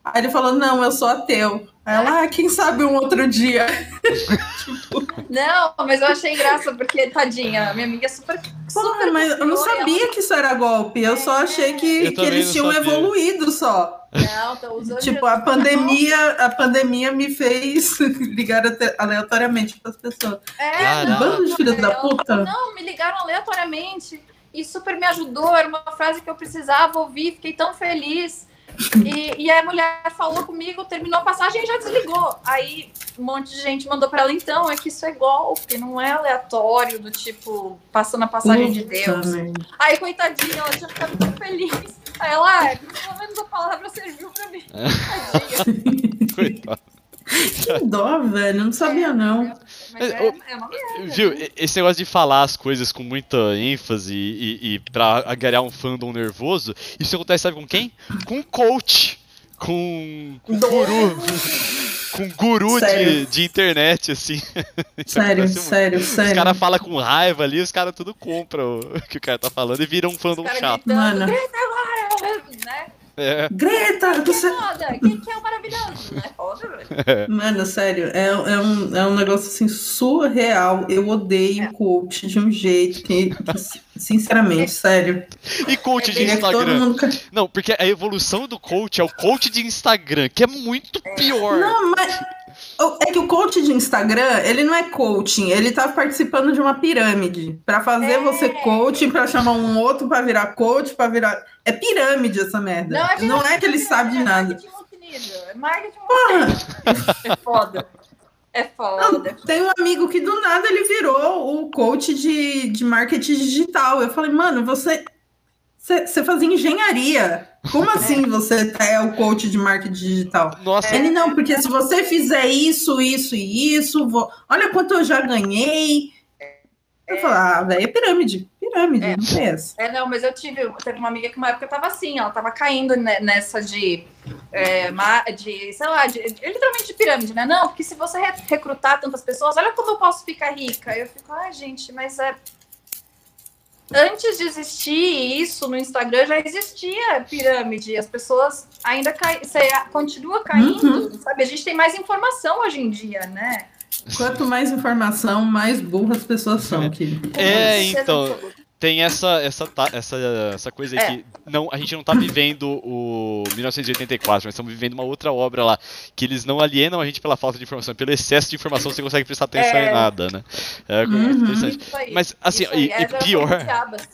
Aí ele falou, não, eu sou ateu. Aí ela, ah, quem sabe um outro dia. Não, mas eu achei graça, porque, tadinha, minha amiga é super. Porra, super mas eu não sabia que isso era golpe. Eu só achei que, que eles tinham sabia. evoluído só. ela- Não, tô usando. Tipo, a pandemia, a pandemia me fez ligar aleatoriamente para as pessoas. É, Caraca. não, Bando de filhos da ela puta. Não, me ligaram aleatoriamente e super me ajudou. Era uma frase que eu precisava ouvir, fiquei tão feliz. E, e a mulher falou comigo, terminou a passagem e já desligou. Aí um monte de gente mandou pra ela, então, é que isso é golpe, não é aleatório, do tipo, passando a passagem de Deus. merda. Aí, coitadinha, ela tinha ficado tão feliz. Aí ela, ah, pelo menos a palavra serviu pra mim. Tadinha. Coitado. Que dó, velho. Não sabia, não. Mas é, é uma merda. Viu, e- esse negócio de falar as coisas com muita ênfase e, e, pra agarrar um fandom nervoso, isso acontece, sabe com quem? Com coach. Com, com guru. Com guru de, Sério. de internet, assim. Sério, muito. sério, Os sério. caras falam com raiva ali, os caras tudo compram o que o cara tá falando e viram um fandom chato. gritando, Mano. grita agora! Né? É, Greta, Que é você... foda, que, que é o maravilhoso. Não é foda, velho. Mano, sério, é, é, um, é um negócio assim surreal. Eu odeio coach de um jeito que, que, sinceramente, sério. E coach de que todo Instagram. mundo. Não, porque a evolução do coach é o coach de Instagram, que é muito pior. Não, mas. O- É que o coach de Instagram, ele não é coaching, ele tá participando de uma pirâmide. Pra fazer É. você coaching, pra chamar um outro pra virar coach, pra virar. É pirâmide essa merda. Não é, que ele sabe de é nada. marketing multinível. É marketing. É foda. É foda. Tem um amigo que do nada ele virou o coach de, de marketing digital. Eu falei, mano, você, você, fazia engenharia. Como assim você é o coach de marketing digital? Nossa, Ele não, porque se você fizer isso, isso e isso, vou... olha quanto eu já ganhei. Eu falo, ah, velho, é pirâmide. Pirâmide, É. não essa. É, não, mas eu tive, teve uma amiga que uma época tava assim, ela tava caindo ne- nessa de, é, de sei lá, de, literalmente de pirâmide, né? Não, porque se você re- recrutar tantas pessoas, olha como eu posso ficar rica. Eu fico, ai, gente, mas é. Antes de existir isso no Instagram, já existia pirâmide. As pessoas ainda caem, você continua caindo, sabe? A gente tem mais informação hoje em dia, né? Quanto mais informação, mais burras as pessoas são, querido. É, certeza então. Tem essa, essa, essa, essa coisa aí É. que não, a gente não tá vivendo o 1984, nós estamos vivendo uma outra obra lá, que eles não alienam a gente pela falta de informação, pelo excesso de informação você consegue prestar atenção É. em nada, né? É muito Uhum. interessante. Aí, Mas, assim, e- é, e pior- diabas.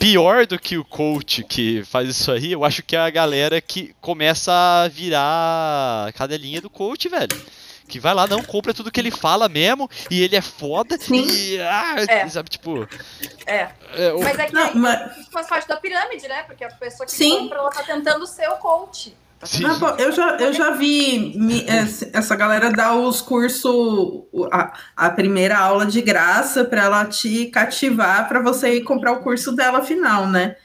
Pior do que o coach que faz isso aí, eu acho que é a galera que começa a virar cadelinha do coach, velho. Que vai lá, não, compra tudo que ele fala mesmo, e ele é foda, Sim. e. Ah, É. sabe, tipo. É. é, o- Mas é que Não, aí mas- faz parte da pirâmide, né? Porque a pessoa que Sim. compra, ela tá tentando ser o coach. Sim. Ah, pô, eu, já, eu já vi mi- essa galera dar os cursos, a, a primeira aula de graça para ela te cativar para você ir comprar o curso dela final, né?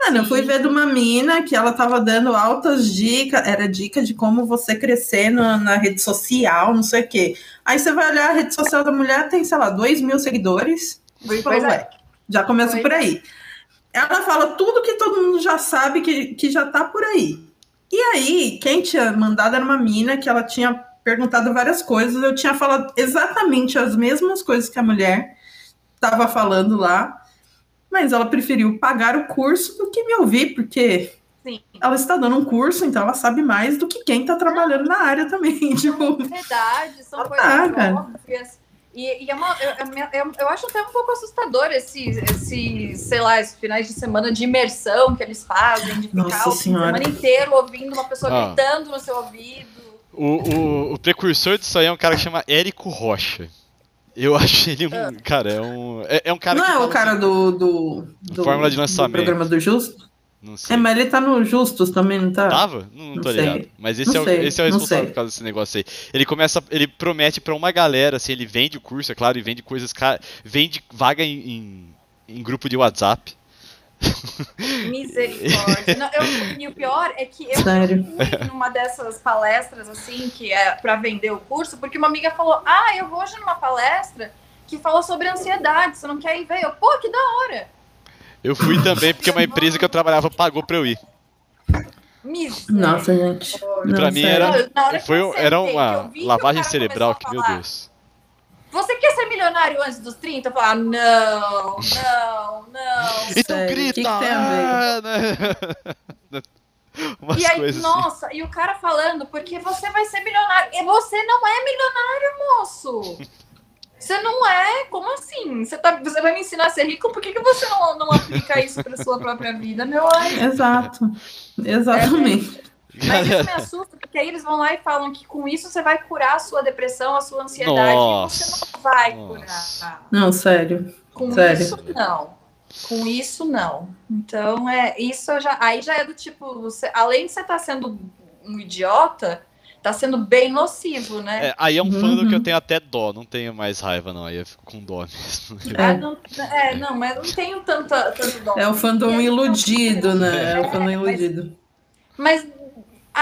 Mano, eu fui ver de uma mina que ela tava dando altas dicas, era dica de como você crescer na, na rede social, não sei o quê. Aí você vai olhar a rede social da mulher, tem, sei lá, 2 mil seguidores. Pois Falou, é. já começa Pois por aí. Ela fala tudo que todo mundo já sabe que, que já tá por aí. E aí, quem tinha mandado era uma mina que ela tinha perguntado várias coisas. Eu tinha falado exatamente as mesmas coisas que a mulher estava falando lá, mas ela preferiu pagar o curso do que me ouvir, porque Sim. ela está dando um curso, então ela sabe mais do que quem está trabalhando na área também. Tipo, Verdade, são Ah, coisas tá, cara. óbvias. E, e é uma, eu, eu, eu acho até um pouco assustador esses, esse, sei lá, esses finais de semana de imersão que eles fazem, de ficar Nossa o semana inteiro ouvindo uma pessoa Ah. gritando no seu ouvido. O, o, o precursor disso aí é um cara que chama Érico Rocha. Eu acho ele um. Ah. Cara, é um. É, é um cara não é o cara assim- do, do, do, Fórmula de do lançamento. programa do Justo? Não sei. É, mas ele tá no Justus também, não tá? Tava? Não, não Não tô sei. ligado. Mas esse, Não é o, sei, esse é o responsável por causa desse negócio aí. Ele começa. Ele promete pra uma galera, assim, ele vende o curso, é claro, e vende coisas. Vende vaga em, em, em grupo de WhatsApp. Misericórdia. Não, eu- e o pior é que eu Sério. fui numa dessas palestras, assim, que é para vender o curso, porque uma amiga falou: Ah, eu vou hoje numa palestra que falou sobre ansiedade, você não quer ir ver? Eu, pô, que da hora! Eu fui também porque uma empresa que eu trabalhava pagou pra eu ir. Misericórdia. Nossa, gente. E Não, pra mim era. Que Foi, era uma lavagem cerebral que, meu Deus. Você quer ser milionário antes dos 30? Eu falei, ah, não, não, não. Então Sério, grita! que que ah, né? Umas E aí, coisas assim. nossa, e o cara falando, porque você vai ser milionário. E você não é milionário, moço. Você não é? Como assim? Você, tá, você vai me ensinar a ser rico? Por que, que você não, não aplica isso para sua própria vida, meu anjo? Exato. Exatamente. Mas isso me assusta, porque aí eles vão lá e falam que com isso você vai curar a sua depressão, a sua ansiedade. Nossa. E você não vai Nossa. curar. Não, sério. Com Sério. isso, não. Com isso, não. Então, é, isso já. Aí já é do tipo, você, além de você estar sendo um idiota, tá sendo bem nocivo, né? é, aí é um fandom Uhum. que eu tenho até dó, não tenho mais raiva, não. Aí eu fico com dó mesmo. Ah, É. não, é, não, mas não tenho tanta, tanto dó. É o fandom iludido, né? É o fandom mas- iludido. Mas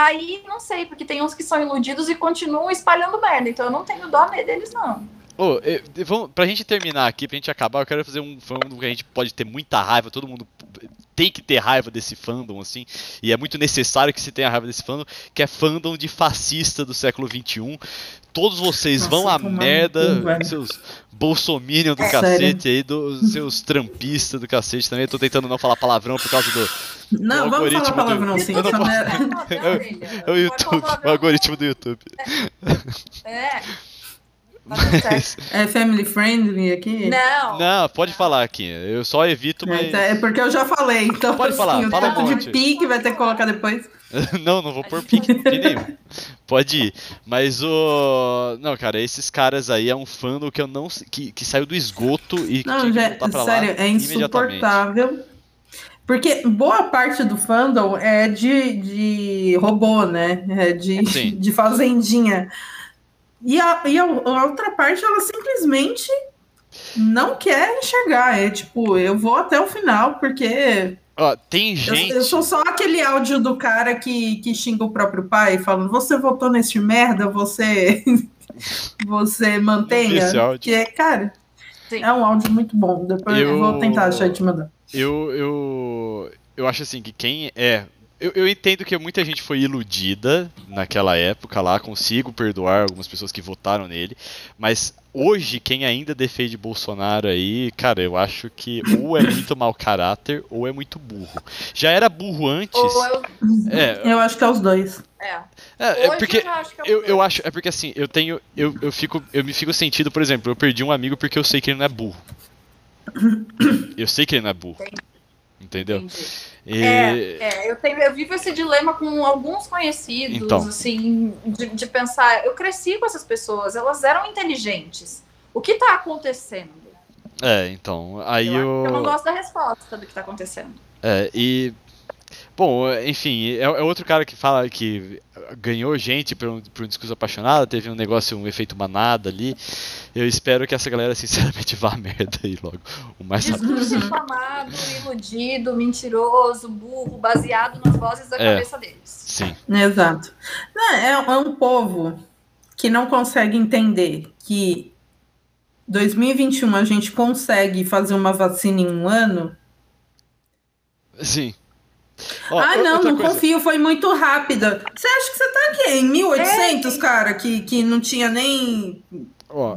aí não sei, porque tem uns que são iludidos e continuam espalhando merda. Então eu não tenho dó deles, não. Ô, eu- eu- vamos, pra gente terminar aqui, pra gente acabar, eu quero fazer um fandom que a gente pode ter muita raiva, todo mundo tem que ter raiva desse fandom, assim, e é muito necessário que se tenha raiva desse fandom, que é fandom de fascista do século XXI. Todos vocês Nossa, vão à merda, velho. seus bolsominion do É, cacete aí, dos seus trampistas do cacete também. Eu tô tentando não falar palavrão por causa do Não, vamos falar algoritmo do- palavrão sim. Eu não posso- merda- é o YouTube, o algoritmo do YouTube. É. Tá. É family friendly aqui? Não. Não, pode falar aqui. Eu só evito, mas. É porque eu já falei, então Pode assim, falar, o fala um tanto monte. de pique vai ter que colocar depois. não, não vou pôr pique nenhum. Pode ir. Mas o. Não, cara, esses caras aí é um fandom que eu não. que, que saiu do esgoto e que Não, tinha que já, voltar pra sério, lá é insuportável. Porque boa parte do fandom é de, de robô, né? É de, Sim. de fazendinha. E, a, e a, a outra parte, ela simplesmente não quer enxergar. É tipo, eu vou até o final, porque. Ó, tem gente. Eu, eu sou só aquele áudio do cara que, que xinga o próprio pai, falando: você votou nesse merda, você. você mantenha. Que é, cara. Sim. É um áudio muito bom. Depois eu, eu vou tentar achar e te mandar. Eu, eu, eu acho assim que quem é eu, eu, entendo que muita gente foi iludida naquela época lá, consigo perdoar algumas pessoas que votaram nele, mas hoje quem ainda defende Bolsonaro aí, cara, eu acho que ou é muito mau caráter ou é muito burro. Já era burro antes. Eu... É, eu acho que é os dois. É. É, é porque eu, acho é eu, eu, acho é porque assim eu tenho eu, eu fico eu me fico sentido por exemplo eu perdi um amigo porque eu sei que ele não é burro eu sei que ele não é burro entendeu Entendi. E... É, é eu, tenho, eu vivo esse dilema com alguns conhecidos, então. assim, de, de, pensar, eu cresci com essas pessoas, elas eram inteligentes. O que está acontecendo? É, então, aí eu... Eu, eu não gosto da resposta do que está acontecendo. É, e Bom, enfim, é, é, outro cara que fala que ganhou gente por um, por um discurso apaixonado, teve um negócio, um efeito manada ali. Eu espero que essa galera, sinceramente, vá a merda aí logo. O mais discurso inflamado, iludido, mentiroso, burro, baseado nas vozes da é, cabeça deles. Sim. Exato. Não, é, é um povo que não consegue entender que 2021 a gente consegue fazer uma vacina em um ano. Sim ah, não, não coisa. confio, foi muito rápida. Você acha que você tá aqui em 1800, é. cara, que, que não tinha nem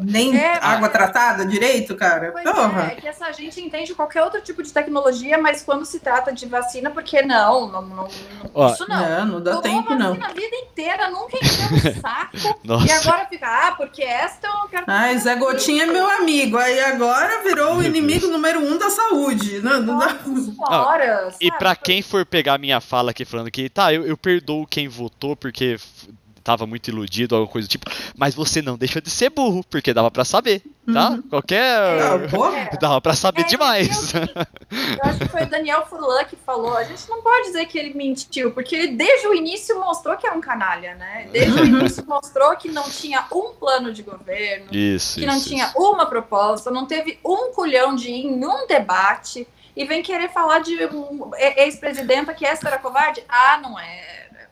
nem é, água tratada direito, cara? Pois Porra. É, é que essa gente entende qualquer outro tipo de tecnologia, mas quando se trata de vacina, porque não, não, não Ó, isso não. Não, não dá Tomou tempo, não. a vida inteira, nunca encheu o saco. e agora fica, ah, porque esta eu não quero... Ah, Zé Gotinha é meu amigo, aí agora virou o inimigo número um da saúde. Não, não dá... Horas, e pra quem for pegar minha fala aqui falando que, tá, eu, eu perdoo quem votou porque tava muito iludido, alguma coisa do tipo. Mas você não deixa de ser burro, porque dava para saber, tá? Uhum. Qualquer. Ah, dava para saber é, demais. Eu, eu, acho que foi o Daniel Furlan que falou. A gente não pode dizer que ele mentiu, porque ele desde o início mostrou que é um canalha, né? Desde o início mostrou que não tinha um plano de governo, isso, que não isso, tinha isso. uma proposta, não teve um culhão de ir em um debate e vem querer falar de ex-presidenta que essa era covarde? Ah, não era.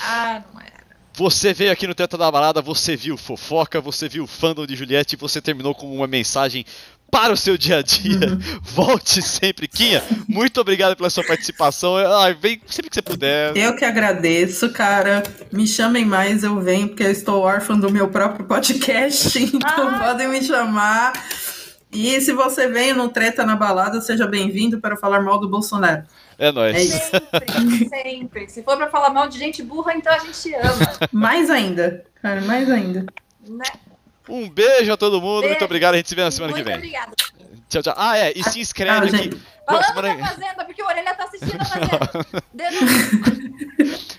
Ah, não era. Você veio aqui no Teto da Balada, você viu fofoca, você viu o fandom de Juliette e você terminou com uma mensagem para o seu dia a dia. Uhum. Volte sempre, Quinha. Muito obrigado pela sua participação. Ai, vem sempre que você puder. Eu que agradeço, cara. Me chamem mais, eu venho, porque eu estou órfã do meu próprio podcast, então ah. podem me chamar. E se você veio no Treta na Balada, seja bem-vindo para falar mal do Bolsonaro. É nóis. É sempre, sempre. Se for pra falar mal de gente burra, então a gente ama. Mais ainda. Cara, mais ainda. Né? Um beijo a todo mundo. Beijo. Muito obrigado. A gente se vê na semana Muito que vem. Obrigada. Tchau, tchau. Ah, é. E se inscreve ah, aqui. Falando semana... da Fazenda, porque o Orelha tá assistindo a Fazenda.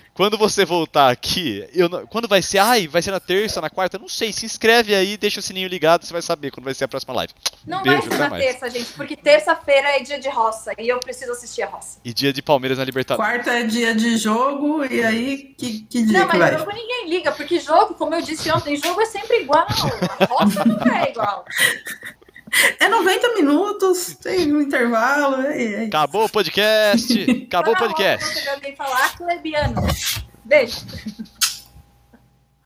Quando você voltar aqui, eu não, quando vai ser? Ai, vai ser na terça, na quarta? Não sei. Se inscreve aí, deixa o sininho ligado, você vai saber quando vai ser a próxima live. Não Beijo, vai ser na mais. terça, gente, porque terça-feira é dia de roça e eu preciso assistir a roça. E dia de Palmeiras na Libertadores. Quarta é dia de jogo e aí que, que dia não, que vai? Não, mas ninguém liga, porque jogo, como eu disse ontem, jogo é sempre igual. A roça não é igual. É 90 minutos, tem um intervalo. É, é Acabou o podcast. Acabou o podcast. Alguém falar. Beijo.